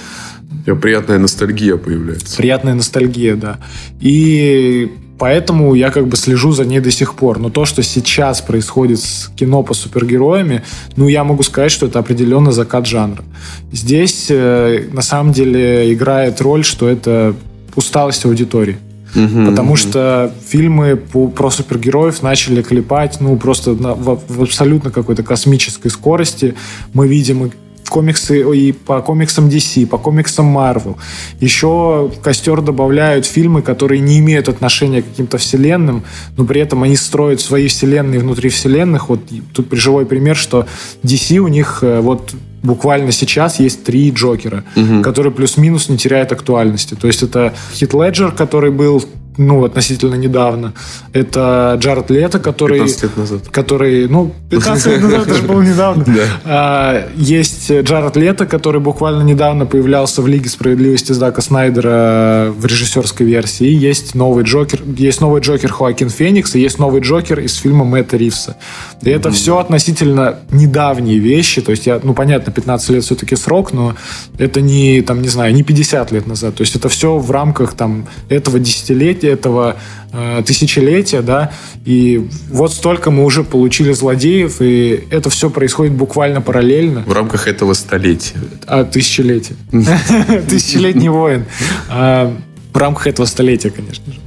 У тебя приятная ностальгия появляется. Приятная ностальгия, да. И поэтому я как бы слежу за ней до сих пор. Но то, что сейчас происходит с кино по супергероями, ну, я могу сказать, что это определенно закат жанра. Здесь э, на самом деле играет роль, что это усталость аудитории. Потому что фильмы по- про супергероев начали клепать, ну, просто на- в, в абсолютно какой-то космической скорости. Мы видим комиксы и по комиксам DC, по комиксам Marvel. Еще в костер добавляют фильмы, которые не имеют отношения к каким-то вселенным, но при этом они строят свои вселенные внутри вселенных. Вот тут живой пример, что DC у них э, вот буквально сейчас есть три Джокера, которые плюс-минус не теряют актуальности. То есть это Хит Леджер, который был ну, относительно недавно. Это Джаред Лето, который... 15 лет назад. Который, ну, 15 лет назад, (laughs) это же было недавно. А, Есть Джаред Лето, который буквально недавно появлялся в Лиге справедливости Зака Снайдера в режиссерской версии. И есть новый Джокер, есть новый Джокер Хоакин Феникс, и есть новый Джокер из фильма Мэтта Ривса. И это все относительно недавние вещи. То есть, я, ну, понятно, 15 лет все-таки срок, но это не, там, не знаю, не 50 лет назад. То есть, это все в рамках там этого десятилетия, этого э, тысячелетия, да, и вот столько мы уже получили злодеев, и это все происходит буквально параллельно. В рамках этого столетия. А, тысячелетие. (laughs) Тысячелетний воин. А, В рамках этого столетия, конечно же.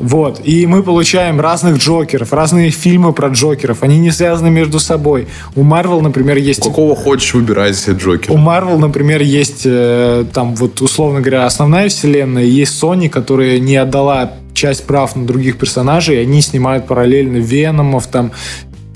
Вот. И мы получаем разных Джокеров, разные фильмы про Джокеров. Они не связаны между собой. У Марвел, например, есть... Какого хочешь, выбирай себе Джокер. У Марвел, например, есть э, там вот условно говоря основная вселенная, есть Sony, которая не отдала часть прав на других персонажей, и они снимают параллельно Веномов там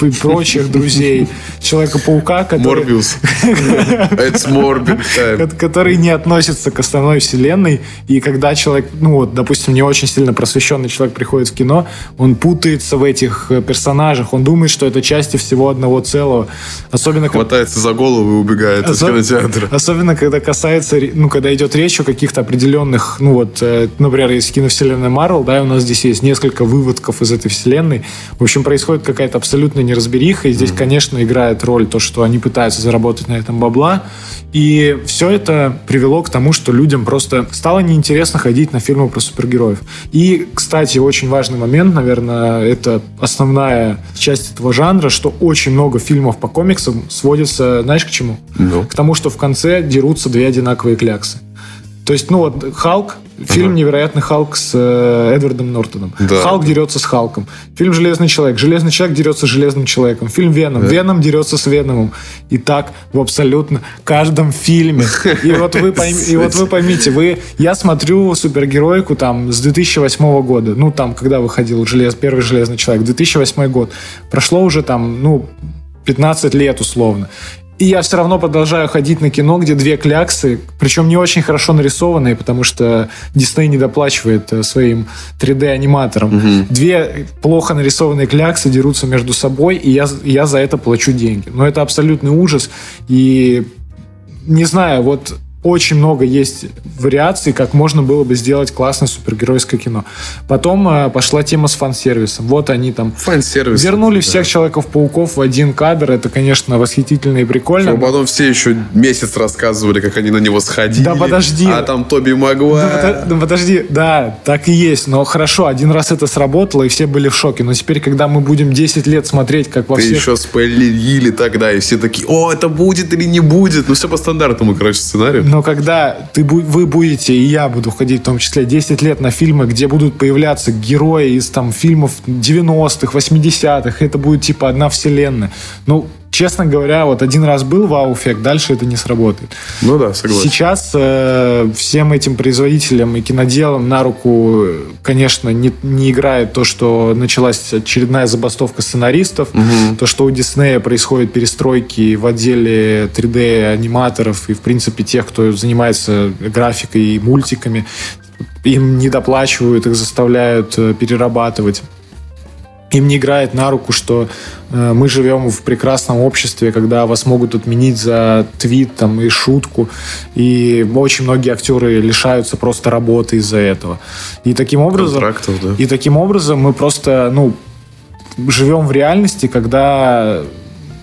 и прочих друзей Человека-паука, который, Морбиус. (laughs) It's Morbid time. ко- который не относится к основной вселенной. И когда человек, ну вот, допустим, не очень сильно просвещенный человек приходит в кино, он путается в этих э, персонажах, он думает, что это части всего одного целого. Особенно, Хватается за голову и убегает из кинотеатра. Особенно, когда касается, ну, когда идет речь о каких-то определенных, ну, вот, э, например, из киновселенной Марвел, да, у нас здесь есть несколько выводков из этой вселенной. В общем, происходит какая-то абсолютная неразбериха, и здесь, конечно, играет роль то, что они пытаются заработать на этом бабла, и все это привело к тому, что людям просто стало неинтересно ходить на фильмы про супергероев. И, кстати, очень важный момент, наверное, это основная часть этого жанра, что очень много фильмов по комиксам сводится, знаешь, к чему? Ну. К тому, что в конце дерутся две одинаковые кляксы. То есть, ну вот, Халк, Фильм «Невероятный Халк» с э, Эдвардом Нортоном. Да. Халк дерется с Халком. Фильм «Железный человек». Железный человек дерется с Железным человеком. Фильм «Веном». Веном дерется с Веномом. И так в абсолютно каждом фильме. И вот вы, пойм- и вот вы поймите, вы, я смотрю супергеройку там с 2008 года. Ну, там, когда выходил желез, первый «Железный человек». 2008 год. Прошло уже там, ну, 15 лет условно. И я все равно продолжаю ходить на кино, где две кляксы, причем не очень хорошо нарисованные, потому что Дисней не доплачивает э, своим 3D-аниматорам. Две плохо нарисованные кляксы дерутся между собой, и я, я за это плачу деньги. Но это абсолютный ужас. И не знаю, вот очень много есть вариаций, как можно было бы сделать классное супергеройское кино. Потом э, пошла тема с фан-сервисом. Вот они там Фан-сервис. вернули да. всех Человеков-пауков в один кадр. Это, конечно, восхитительно и прикольно. А потом все еще месяц рассказывали, как они на него сходили. Да подожди. А там Тоби Магуайр. подо- ну, подожди, да, так и есть. Но хорошо, один раз это сработало, и все были в шоке. Но теперь, когда мы будем 10 лет смотреть, как во Ты всех... еще спойлерили тогда, и все такие, о, это будет или не будет. Ну, все по стандартному, короче, сценарию. Но когда ты, вы будете, и я буду ходить в том числе, 10 лет на фильмы, где будут появляться герои из там фильмов 90-х, 80-х, это будет типа одна вселенная. Ну, честно говоря, вот один раз был вау-эффект, дальше это не сработает. Ну да, согласен. Сейчас э, всем этим производителям и киноделам на руку, конечно, не, не играет то, что началась очередная забастовка сценаристов, то, что у Диснея происходят перестройки в отделе 3D-аниматоров и, в принципе, тех, кто занимается графикой и мультиками. Им не доплачивают, их заставляют э, перерабатывать им не играет на руку, что э, мы живем в прекрасном обществе, когда вас могут отменить за твит там, и шутку. И очень многие актеры лишаются просто работы из-за этого. И таким образом... Контрактов, да. И таким образом мы просто, ну, живем в реальности, когда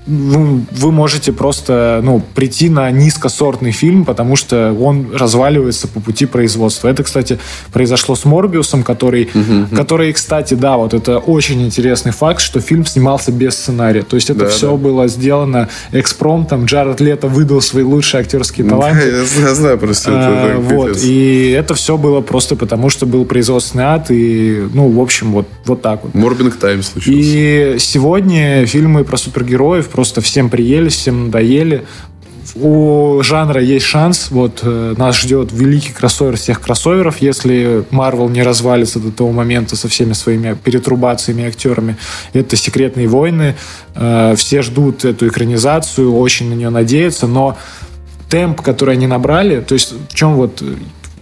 вы можете просто ну, прийти на низкосортный фильм, потому что он разваливается по пути производства. Это, кстати, произошло с Морбиусом, который, который, кстати, да, вот это очень интересный факт, что фильм снимался без сценария. То есть это Да, все да. было сделано экспромтом. Джаред Лето выдал свои лучшие актерские таланты. Я знаю, знаю просто. А, это вот, и это все было просто потому, что был производственный ад, и, ну, в общем, вот, вот так вот. Морбинг Тайм случился. И сегодня фильмы про супергероев просто всем приелись, всем надоели. У жанра есть шанс. Вот э, нас ждет великий кроссовер всех кроссоверов, если Марвел не развалится до того момента со всеми своими перетрубациями и актерами. Это «Секретные войны». Э, все ждут эту экранизацию, очень на нее надеются, но темп, который они набрали, то есть в чем вот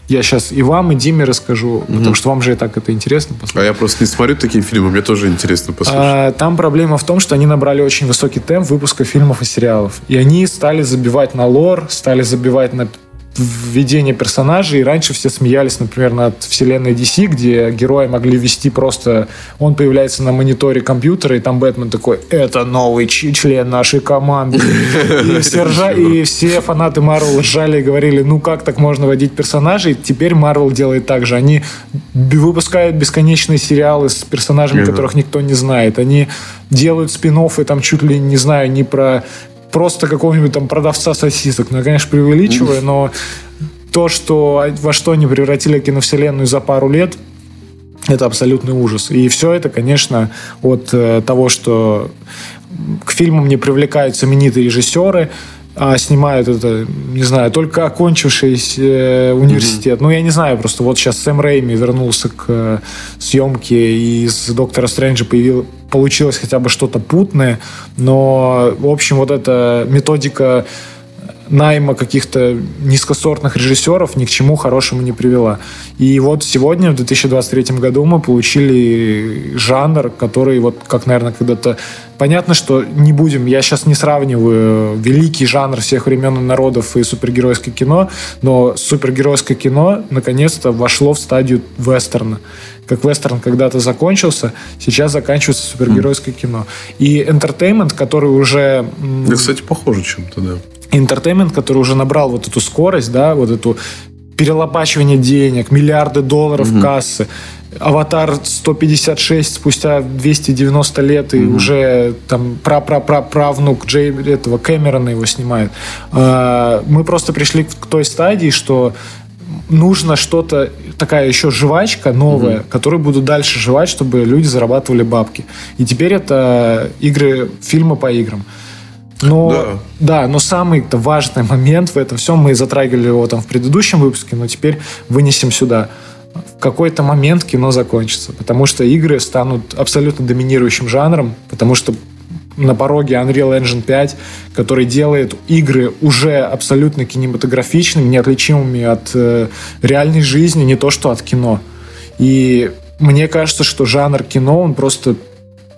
я сейчас и вам, и Диме расскажу, потому что вам же и так это интересно послушать. А я просто не смотрю такие фильмы, мне тоже интересно послушать. А, Там проблема в том, что они набрали очень высокий темп выпуска фильмов и сериалов. И они стали забивать на лор, стали забивать на введение персонажей. И раньше все смеялись, например, над вселенной DC, где герои могли вести просто... Он появляется на мониторе компьютера, и там Бэтмен такой, это новый член нашей команды. И (laughs) все, ржа- и все фанаты Марвел ржали и говорили, ну как так можно водить персонажей? Теперь Марвел делает так же. Они выпускают бесконечные сериалы с персонажами, которых никто не знает. Они делают спин и там чуть ли не знаю, не про просто какого-нибудь там продавца сосисок. Ну, я, конечно, преувеличиваю, но то, что, во что они превратили киновселенную за пару лет, это абсолютный ужас. И все это, конечно, от э, того, что к фильмам не привлекают знаменитые режиссеры, а снимают это, не знаю, только окончившийся э, университет. Ну, я не знаю, просто вот сейчас Сэм Рейми вернулся к э, съемке, и из «Доктора Стрэнджа» появил, получилось хотя бы что-то путное, но, в общем, вот эта методика найма каких-то низкосортных режиссеров ни к чему хорошему не привела. И вот сегодня, в 2023 году, мы получили жанр, который вот, как, наверное, когда-то... Понятно, что не будем... Я сейчас не сравниваю великий жанр всех времен и народов и супергеройское кино, но супергеройское кино наконец-то вошло в стадию вестерна. Как вестерн когда-то закончился, сейчас заканчивается супергеройское кино. И entertainment, который уже... Да, кстати, похоже чем-то, да. Entertainment, который уже набрал вот эту скорость, да, вот эту перелопачивание денег, миллиарды долларов кассы. Аватар 156 спустя 290 лет и уже там пра-пра-пра-правнук Джей этого Кэмерона его снимает. А, Мы просто пришли к той стадии, что нужно что-то такая еще жвачка новая, угу. которую будут дальше жевать, чтобы люди зарабатывали бабки. И теперь это игры, фильмы по играм. Но, да. да, но самый важный момент в этом всем, мы затрагивали его там в предыдущем выпуске, но теперь вынесем сюда. В какой-то момент кино закончится, потому что игры станут абсолютно доминирующим жанром, потому что на пороге Unreal Engine 5, который делает игры уже абсолютно кинематографичными, неотличимыми от э, реальной жизни, не то что от кино. И мне кажется, что жанр кино, он просто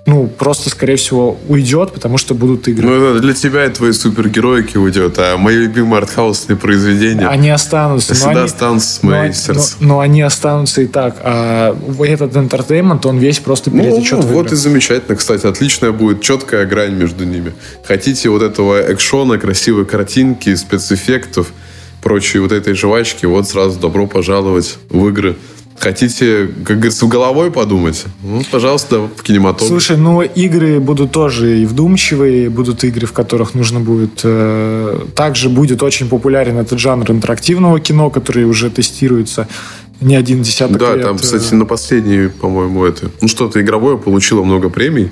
ну, просто, скорее всего, уйдет, потому что будут игры. Ну, для тебя и твои супергероики уйдет, а мои любимые артхаусные произведения... Они останутся. Всегда они, останутся с моей сердце. Но, но они останутся и так. А этот интертеймент, он весь просто перетечет ну, в вот и замечательно, кстати. Отличная будет четкая грань между ними. Хотите вот этого экшона, красивой картинки, спецэффектов, прочей вот этой жвачки, вот сразу добро пожаловать в игры. Хотите, как говорится, головой подумать? Ну, пожалуйста, в кинематограф. Слушай, ну игры будут тоже и вдумчивые, будут игры, в которых нужно будет... Э, также будет очень популярен этот жанр интерактивного кино, который уже тестируется не один десяток да, лет. Да, там, кстати, на последней, по-моему, это... Ну, что-то игровое получило много премий.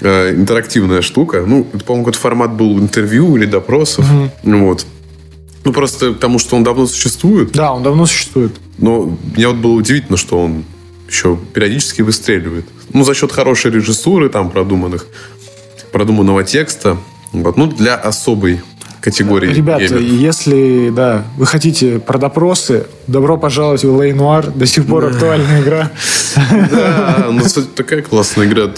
Э, интерактивная штука. Ну, это, по-моему, какой-то формат был интервью или допросов. Угу. Вот. Ну, просто потому, что он давно существует. Да, он давно существует. Но мне вот было удивительно, что он еще периодически выстреливает. Ну, за счет хорошей режиссуры, там, продуманных, продуманного текста. Вот. Ну, для особой категории Ребята, геймеров. если, да, вы хотите про допросы, добро пожаловать в Лей Нуар. До сих пор актуальная игра. Да, ну, такая классная игра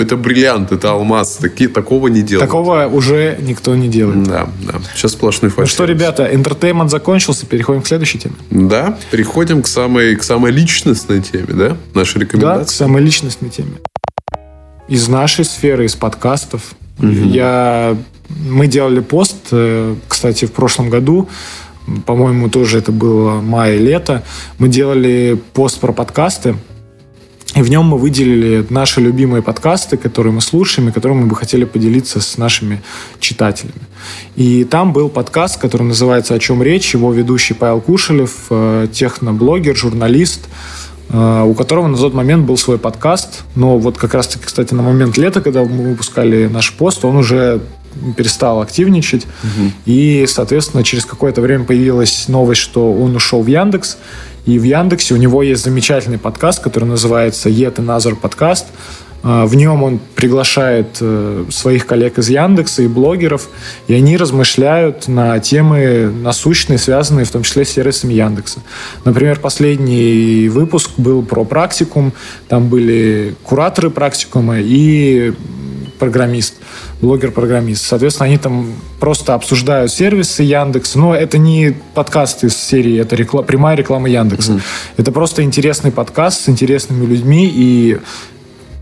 это бриллиант, это алмаз. Такие, такого не делают. Такого уже никто не делает. Да, да. Сейчас сплошной фальш. Ну что, ребята, интертеймент закончился, переходим к следующей теме. Да, переходим к самой, к самой личностной теме, да? Наши рекомендации. Да, к самой личностной теме. Из нашей сферы, из подкастов. Угу. Я... Мы делали пост, э, кстати, в прошлом году, по-моему, тоже это было мая-лето. Мы делали пост про подкасты, и в нем мы выделили наши любимые подкасты, которые мы слушаем и которыми мы бы хотели поделиться с нашими читателями. И там был подкаст, который называется «О чем речь?». Его ведущий Павел Кушелев, э, техноблогер, журналист, э, у которого на тот момент был свой подкаст. Но вот как раз-таки, кстати, на момент лета, когда мы выпускали наш пост, он уже перестал активничать. Угу. И, соответственно, через какое-то время появилась новость, что он ушел в Яндекс. И в Яндексе у него есть замечательный подкаст, который называется Yet Another Podcast. А, в нем он приглашает э, своих коллег из Яндекса и блогеров, и они размышляют на темы насущные, связанные в том числе с сервисами Яндекса. Например, последний выпуск был про практикум, там были кураторы практикума и программист блогер-программист. Соответственно, они там просто обсуждают сервисы Яндекса. Но это не подкаст из серии, это реклама, прямая реклама Яндекса. Mm-hmm. Это просто интересный подкаст с интересными людьми. И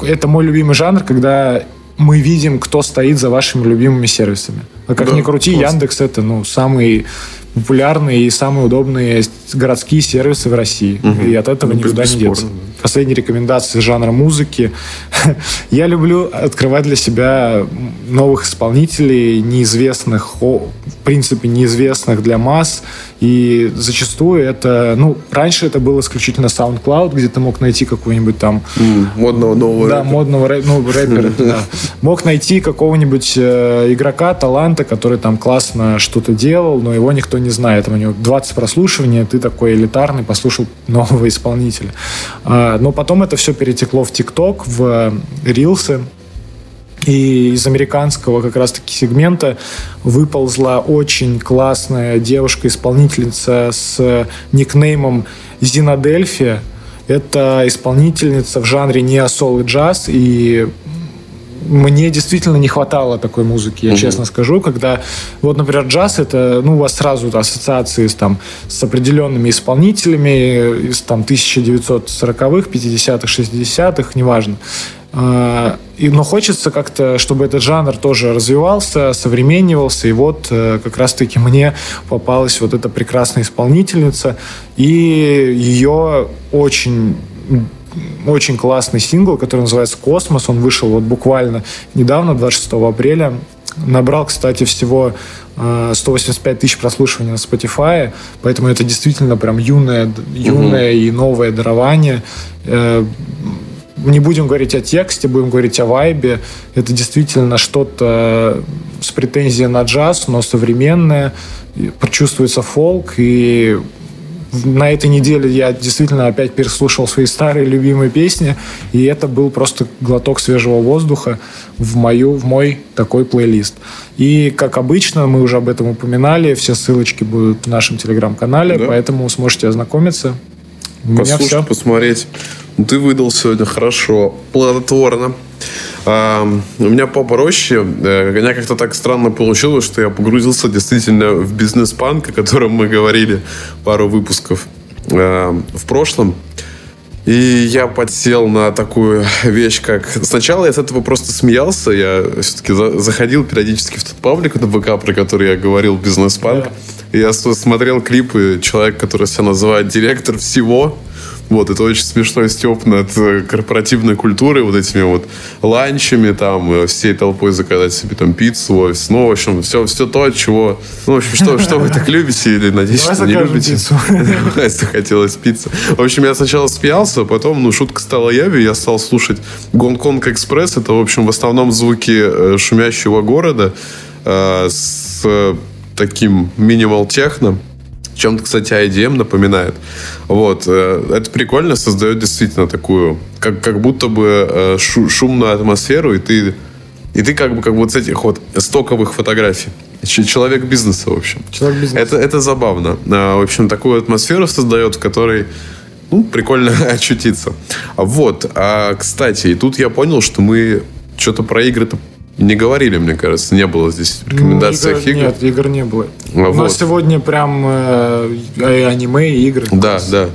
это мой любимый жанр, когда мы видим, кто стоит за вашими любимыми сервисами. А как да, ни крути, классно. Яндекс это ну, самый популярные и самые удобные городские сервисы в России. Угу. И от этого ну, никуда не деться. Последние рекомендации жанра музыки. (laughs) Я люблю открывать для себя новых исполнителей, неизвестных, в принципе, неизвестных для масс. И зачастую это, ну, раньше это был исключительно SoundCloud, где ты мог найти какого-нибудь там... Mm, модного нового Да, рэпера. модного рэп, ну, рэпера, (laughs) да. Мог найти какого-нибудь э, игрока, таланта, который там классно что-то делал, но его никто не знает. У него 20 прослушиваний, ты такой элитарный, послушал (laughs) нового исполнителя. А, но потом это все перетекло в ТикТок, в Рилсы, и из американского как раз-таки сегмента выползла очень классная девушка-исполнительница с никнеймом Зинадельфия. Это исполнительница в жанре неосол и джаз, и мне действительно не хватало такой музыки, я угу. честно скажу, когда вот, например, джаз это, ну, у вас сразу ассоциации с там с определенными исполнителями из там 1940-х, 50-х, 60-х, неважно. А, и, но хочется как-то, чтобы этот жанр тоже развивался, современнивался. И вот э, как раз-таки мне попалась вот эта прекрасная исполнительница. И ее очень очень классный сингл, который называется «Космос». Он вышел вот буквально недавно, 26 апреля. Набрал, кстати, всего 185 тысяч прослушиваний на Spotify, поэтому это действительно прям юное, юное угу. и новое дарование. Не будем говорить о тексте, будем говорить о вайбе. Это действительно что-то с претензией на джаз, но современное. Прочувствуется фолк, и на этой неделе я действительно опять переслушал свои старые любимые песни, и это был просто глоток свежего воздуха в, мою, в мой такой плейлист. И, как обычно, мы уже об этом упоминали, все ссылочки будут в нашем телеграм-канале, да. поэтому сможете ознакомиться. Послушать, посмотреть. Ты выдал сегодня хорошо, плодотворно. А, у меня попроще. Э, у меня как-то так странно получилось, что я погрузился действительно в бизнес-панк, о котором мы говорили пару выпусков э, в прошлом. И я подсел на такую вещь, как... Сначала я с этого просто смеялся. Я все-таки за... заходил периодически в тот паблик на ВК, про который я говорил, бизнес-панк. Yeah. Я смотрел клипы человека, который себя называет директор всего. Вот, это очень смешной степ над э, корпоративной культурой, вот этими вот ланчами, там, э, всей толпой заказать себе там пиццу, офис. Ну, в общем, все, все то, от чего... Ну, в общем, что, что вы так любите или, надеюсь, что не любите. Пиццу. (laughs) Если хотелось пиццы. В общем, я сначала смеялся, потом, ну, шутка стала явью, я стал слушать Гонконг Экспресс. Это, в общем, в основном звуки э, шумящего города э, с таким минимал техно чем-то, кстати, IDM напоминает. Вот. Э, это прикольно, создает действительно такую, как, как будто бы э, шумную атмосферу, и ты, и ты как бы как вот с этих вот стоковых фотографий. Человек бизнеса, в общем. Человек бизнеса. Это, это забавно. А, в общем, такую атмосферу создает, в которой ну, прикольно (laughs) очутиться. Вот. А, кстати, и тут я понял, что мы что-то про игры-то не говорили, мне кажется, не было здесь в рекомендациях ну, игр, игр. Нет, игр не было. Вот. У нас сегодня прям э, аниме и игры. Да, да.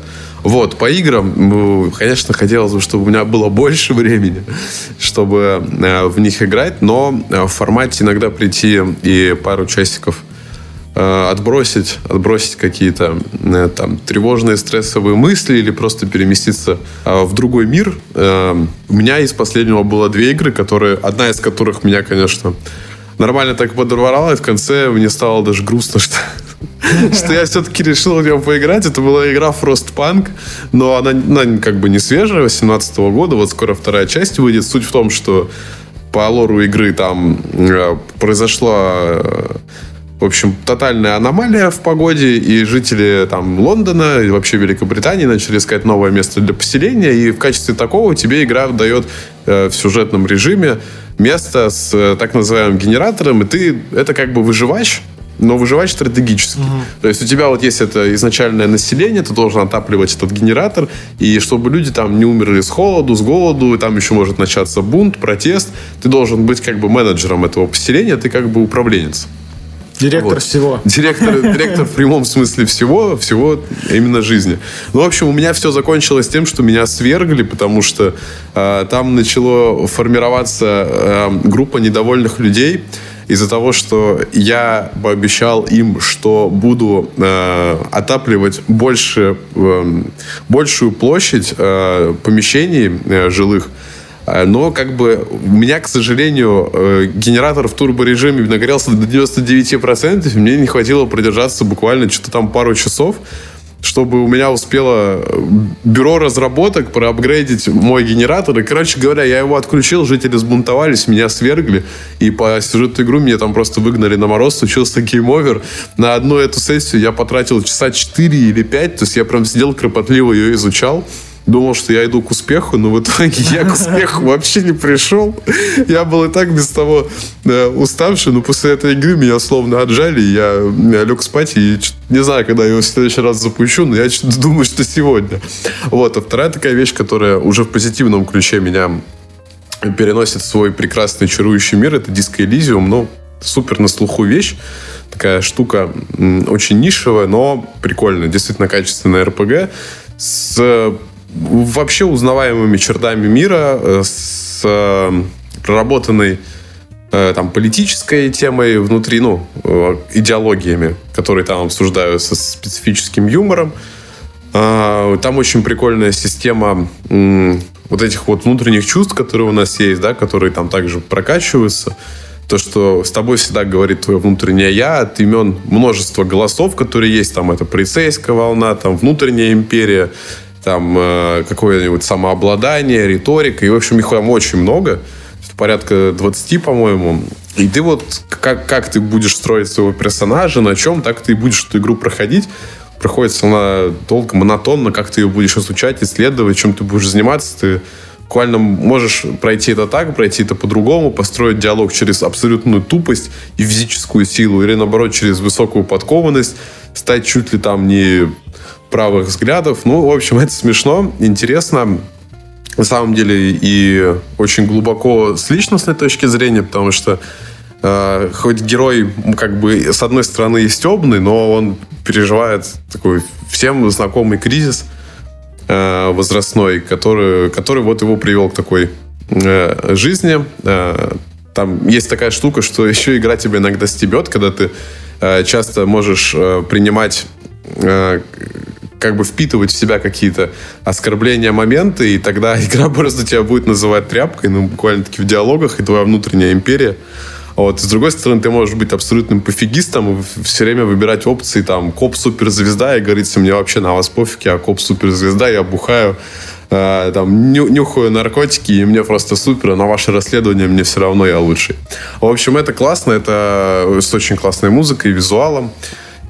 Вот, по играм, ну, конечно, хотелось бы, чтобы у меня было больше времени, чтобы э, в них играть, но э, в формате иногда прийти и пару часиков отбросить, отбросить какие-то э, там тревожные, стрессовые мысли или просто переместиться э, в другой мир. У меня из последнего было две игры, которые, одна из которых меня, конечно, нормально так подорвала, и в конце мне стало даже грустно, (laughs) что что я все-таки решил в нем поиграть. Это была игра Frostpunk, но она, она как бы не свежая, 18 года. Вот скоро вторая часть выйдет. Суть в том, что по лору игры там произошла в общем, тотальная аномалия в погоде, и жители там Лондона и вообще Великобритании начали искать новое место для поселения, и в качестве такого тебе игра дает э, в сюжетном режиме место с э, так называемым генератором, и ты это как бы выживач, но выживать стратегически. Угу. То есть у тебя вот есть это изначальное население, ты должен отапливать этот генератор, и чтобы люди там не умерли с холоду, с голоду, и там еще может начаться бунт, протест, ты должен быть как бы менеджером этого поселения, ты как бы управленец. Директор вот. всего. Директор, директор в прямом смысле всего, всего именно жизни. Ну, в общем, у меня все закончилось тем, что меня свергли, потому что э, там начало формироваться э, группа недовольных людей из-за того, что я пообещал им, что буду э, отапливать больше, э, большую площадь э, помещений э, жилых, но как бы у меня, к сожалению, э, генератор в турборежиме нагрелся до 99%, и мне не хватило продержаться буквально что-то там пару часов, чтобы у меня успело э, бюро разработок проапгрейдить мой генератор. И, короче говоря, я его отключил, жители сбунтовались, меня свергли. И по сюжету игру меня там просто выгнали на мороз, случился game over. На одну эту сессию я потратил часа 4 или 5, то есть я прям сидел кропотливо ее изучал думал, что я иду к успеху, но в итоге я к успеху вообще не пришел. Я был и так без того э, уставший, но после этой игры меня словно отжали, я, я лег спать и не знаю, когда я его в следующий раз запущу, но я (laughs) думаю, что сегодня. Вот, а вторая такая вещь, которая уже в позитивном ключе меня переносит в свой прекрасный чарующий мир, это диско Elysium, ну, супер на слуху вещь, такая штука очень нишевая, но прикольная, действительно качественная РПГ с вообще узнаваемыми чертами мира, э, с э, проработанной э, там политической темой внутри, ну, идеологиями, которые там обсуждаются с специфическим юмором. А, там очень прикольная система вот этих вот внутренних чувств, которые у нас есть, да, которые там также прокачиваются. то, что с тобой всегда говорит твое внутреннее я, от имен множества голосов, которые есть, там это полицейская волна, там внутренняя империя, там э, какое-нибудь самообладание, риторика, и, в общем, их там очень много, порядка 20, по-моему. И ты вот, как, как ты будешь строить своего персонажа, на чем, так ты будешь эту игру проходить. Проходится она долго, монотонно, как ты ее будешь изучать, исследовать, чем ты будешь заниматься, ты буквально можешь пройти это так, пройти это по-другому, построить диалог через абсолютную тупость и физическую силу, или наоборот через высокую подкованность, стать чуть ли там не правых взглядов. Ну, в общем, это смешно, интересно. На самом деле и очень глубоко с личностной точки зрения, потому что э, хоть герой как бы с одной стороны стебный, но он переживает такой всем знакомый кризис э, возрастной, который, который вот его привел к такой э, жизни. Э, там есть такая штука, что (laughs) еще игра тебя иногда стебет, когда ты э, часто можешь э, принимать э, как бы впитывать в себя какие-то оскорбления, моменты, и тогда (laughs) игра просто тебя будет называть тряпкой, ну, буквально-таки в диалогах, и твоя внутренняя империя. Вот. С другой стороны, ты можешь быть абсолютным пофигистом и все время выбирать опции, там, коп-суперзвезда, и говорится, мне вообще на вас пофиг, я коп-суперзвезда, я бухаю, э, там, ню нюхаю наркотики, и мне просто супер, а на ваше расследование мне все равно я лучший. В общем, это классно, это с очень классной музыкой, визуалом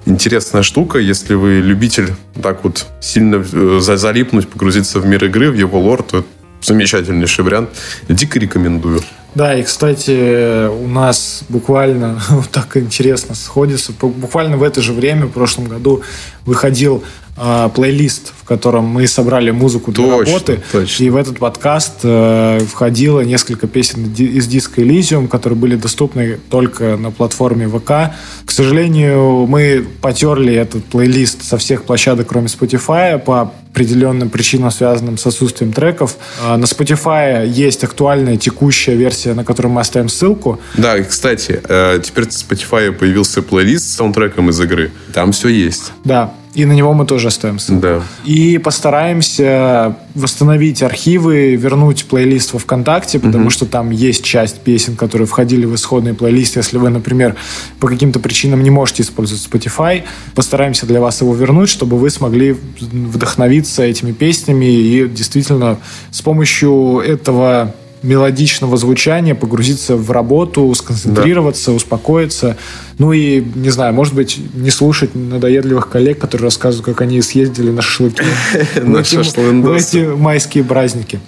интересная штука, если вы любитель так вот сильно э, залипнуть, погрузиться в мир игры, в его лор, то замечательнейший вариант. Дико рекомендую. Да, и, кстати, у нас буквально (laughs) вот так интересно сходится. Буквально в это же время, в прошлом году, выходил э, плейлист, в котором мы собрали музыку для точно, работы. Точно. И в этот подкаст э, входило несколько песен из диска Elysium, которые были доступны только на платформе ВК. К сожалению, мы потерли этот плейлист со всех площадок, кроме Spotify, по определенным причинам, связанным с отсутствием треков. А, на Spotify есть актуальная текущая версия, на которую мы оставим ссылку. Да, и, кстати, э, теперь в Spotify появился плейлист с саундтреком из игры. Там все есть. Да, и на него мы тоже оставим ссылку. Да. И постараемся восстановить архивы, вернуть плейлист во ВКонтакте, потому угу. что там есть часть песен, которые входили в исходный плейлист. Если вы, например, по каким-то причинам не можете использовать Spotify, постараемся для вас его вернуть, чтобы вы смогли вдохновиться этими песнями и действительно с помощью этого мелодичного звучания, погрузиться в работу, сконцентрироваться, да. успокоиться. Ну и, не знаю, может быть, не слушать надоедливых коллег, которые рассказывают, как они съездили на шашлыки (laughs) в эти майские праздники.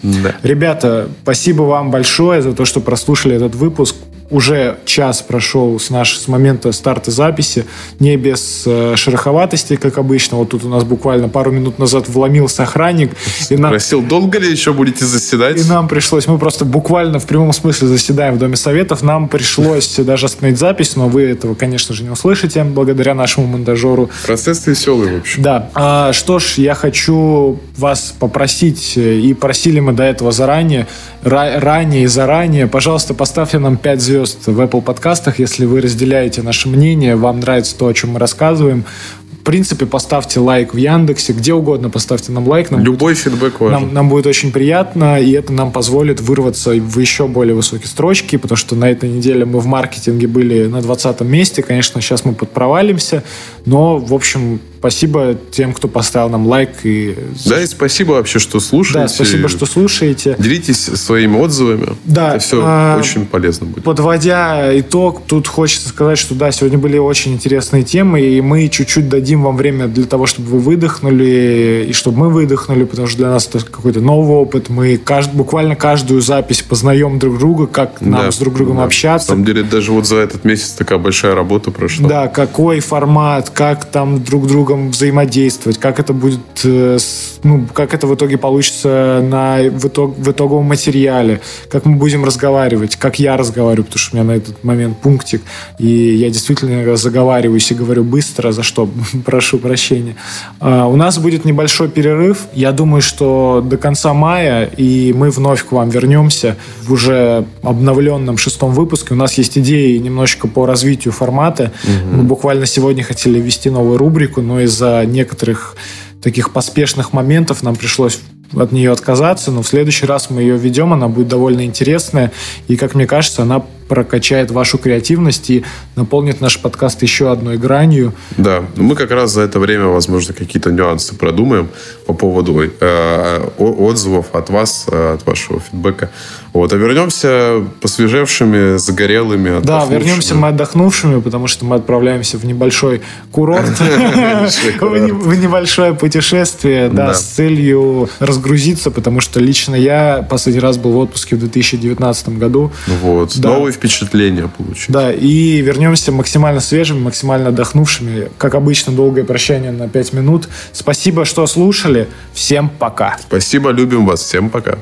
Ребята, спасибо вам большое за то, что прослушали этот выпуск уже час прошел с, наш, с момента старта записи, не без э, шероховатости, как обычно. Вот тут у нас буквально пару минут назад вломился охранник. И нам, Спросил, долго ли еще будете заседать? И нам пришлось, мы просто буквально в прямом смысле заседаем в Доме Советов. Нам пришлось даже остановить запись, но вы этого, конечно же, не услышите, благодаря нашему монтажеру. Процесс веселый, в общем. Да. А, что ж, я хочу вас попросить, э, и просили мы до этого заранее, ранее и заранее, пожалуйста, поставьте нам 5 звезд в Apple подкастах, если вы разделяете наше мнение, вам нравится то, о чем мы рассказываем. В принципе, поставьте лайк в Яндексе, где угодно поставьте нам лайк. Нам Любой будет, фидбэк важен. Нам, нам будет очень приятно, и это нам позволит вырваться в еще более высокие строчки, потому что на этой неделе мы в маркетинге были на 20 месте. Конечно, сейчас мы подпровалимся, но, в общем, спасибо тем, кто поставил нам лайк. И... Да, и спасибо вообще, что слушаете. Да, спасибо, что слушаете. Делитесь своими отзывами. Да. Это все а, очень полезно будет. Подводя итог, тут хочется сказать, что да, сегодня были очень интересные темы, и мы чуть-чуть дадим вам время для того, чтобы вы выдохнули, и чтобы мы выдохнули, потому что для нас это какой-то новый опыт. Мы кажд... буквально каждую запись познаем друг друга, как нам да, с друг другом да. общаться. На самом деле, даже вот за этот месяц такая большая работа прошла. Да, какой формат, как там друг друга другом взаимодействовать, как это будет, э, ну, как это в итоге получится на, в, итог, в итоговом материале, как мы будем разговаривать, как я разговариваю, потому что у меня на этот момент пунктик, и я действительно заговариваюсь и говорю быстро, за что (laughs) прошу прощения. А, у нас будет небольшой перерыв, я думаю, что до конца мая, и мы вновь к вам вернемся в уже обновленном шестом выпуске. У нас есть идеи немножечко по развитию формата. Угу. Мы буквально сегодня хотели ввести новую рубрику, но из-за некоторых таких поспешных моментов нам пришлось от нее отказаться, но в следующий раз мы ее ведем, она будет довольно интересная, и, как мне кажется, она прокачает вашу креативность и наполнит наш подкаст еще одной гранью. Да, мы как раз за это время, возможно, какие-то нюансы продумаем по поводу э, отзывов от вас, э, от вашего фидбэка. Вот, а вернемся посвежевшими, загорелыми, Да, вернемся мы отдохнувшими, потому что мы отправляемся в небольшой курорт, (laughs) (laughs) в небольшое путешествие, да, с целью разгрузиться, потому что лично я последний раз был в отпуске в 2019 году. Вот, новый впечатления получить. Да, и вернемся максимально свежими, максимально отдохнувшими. Как обычно, долгое прощание на 5 минут. Спасибо, что слушали. Всем пока. Спасибо, любим вас. Всем пока.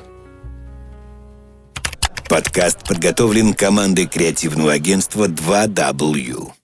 Подкаст подготовлен командой креативного агентства 2W.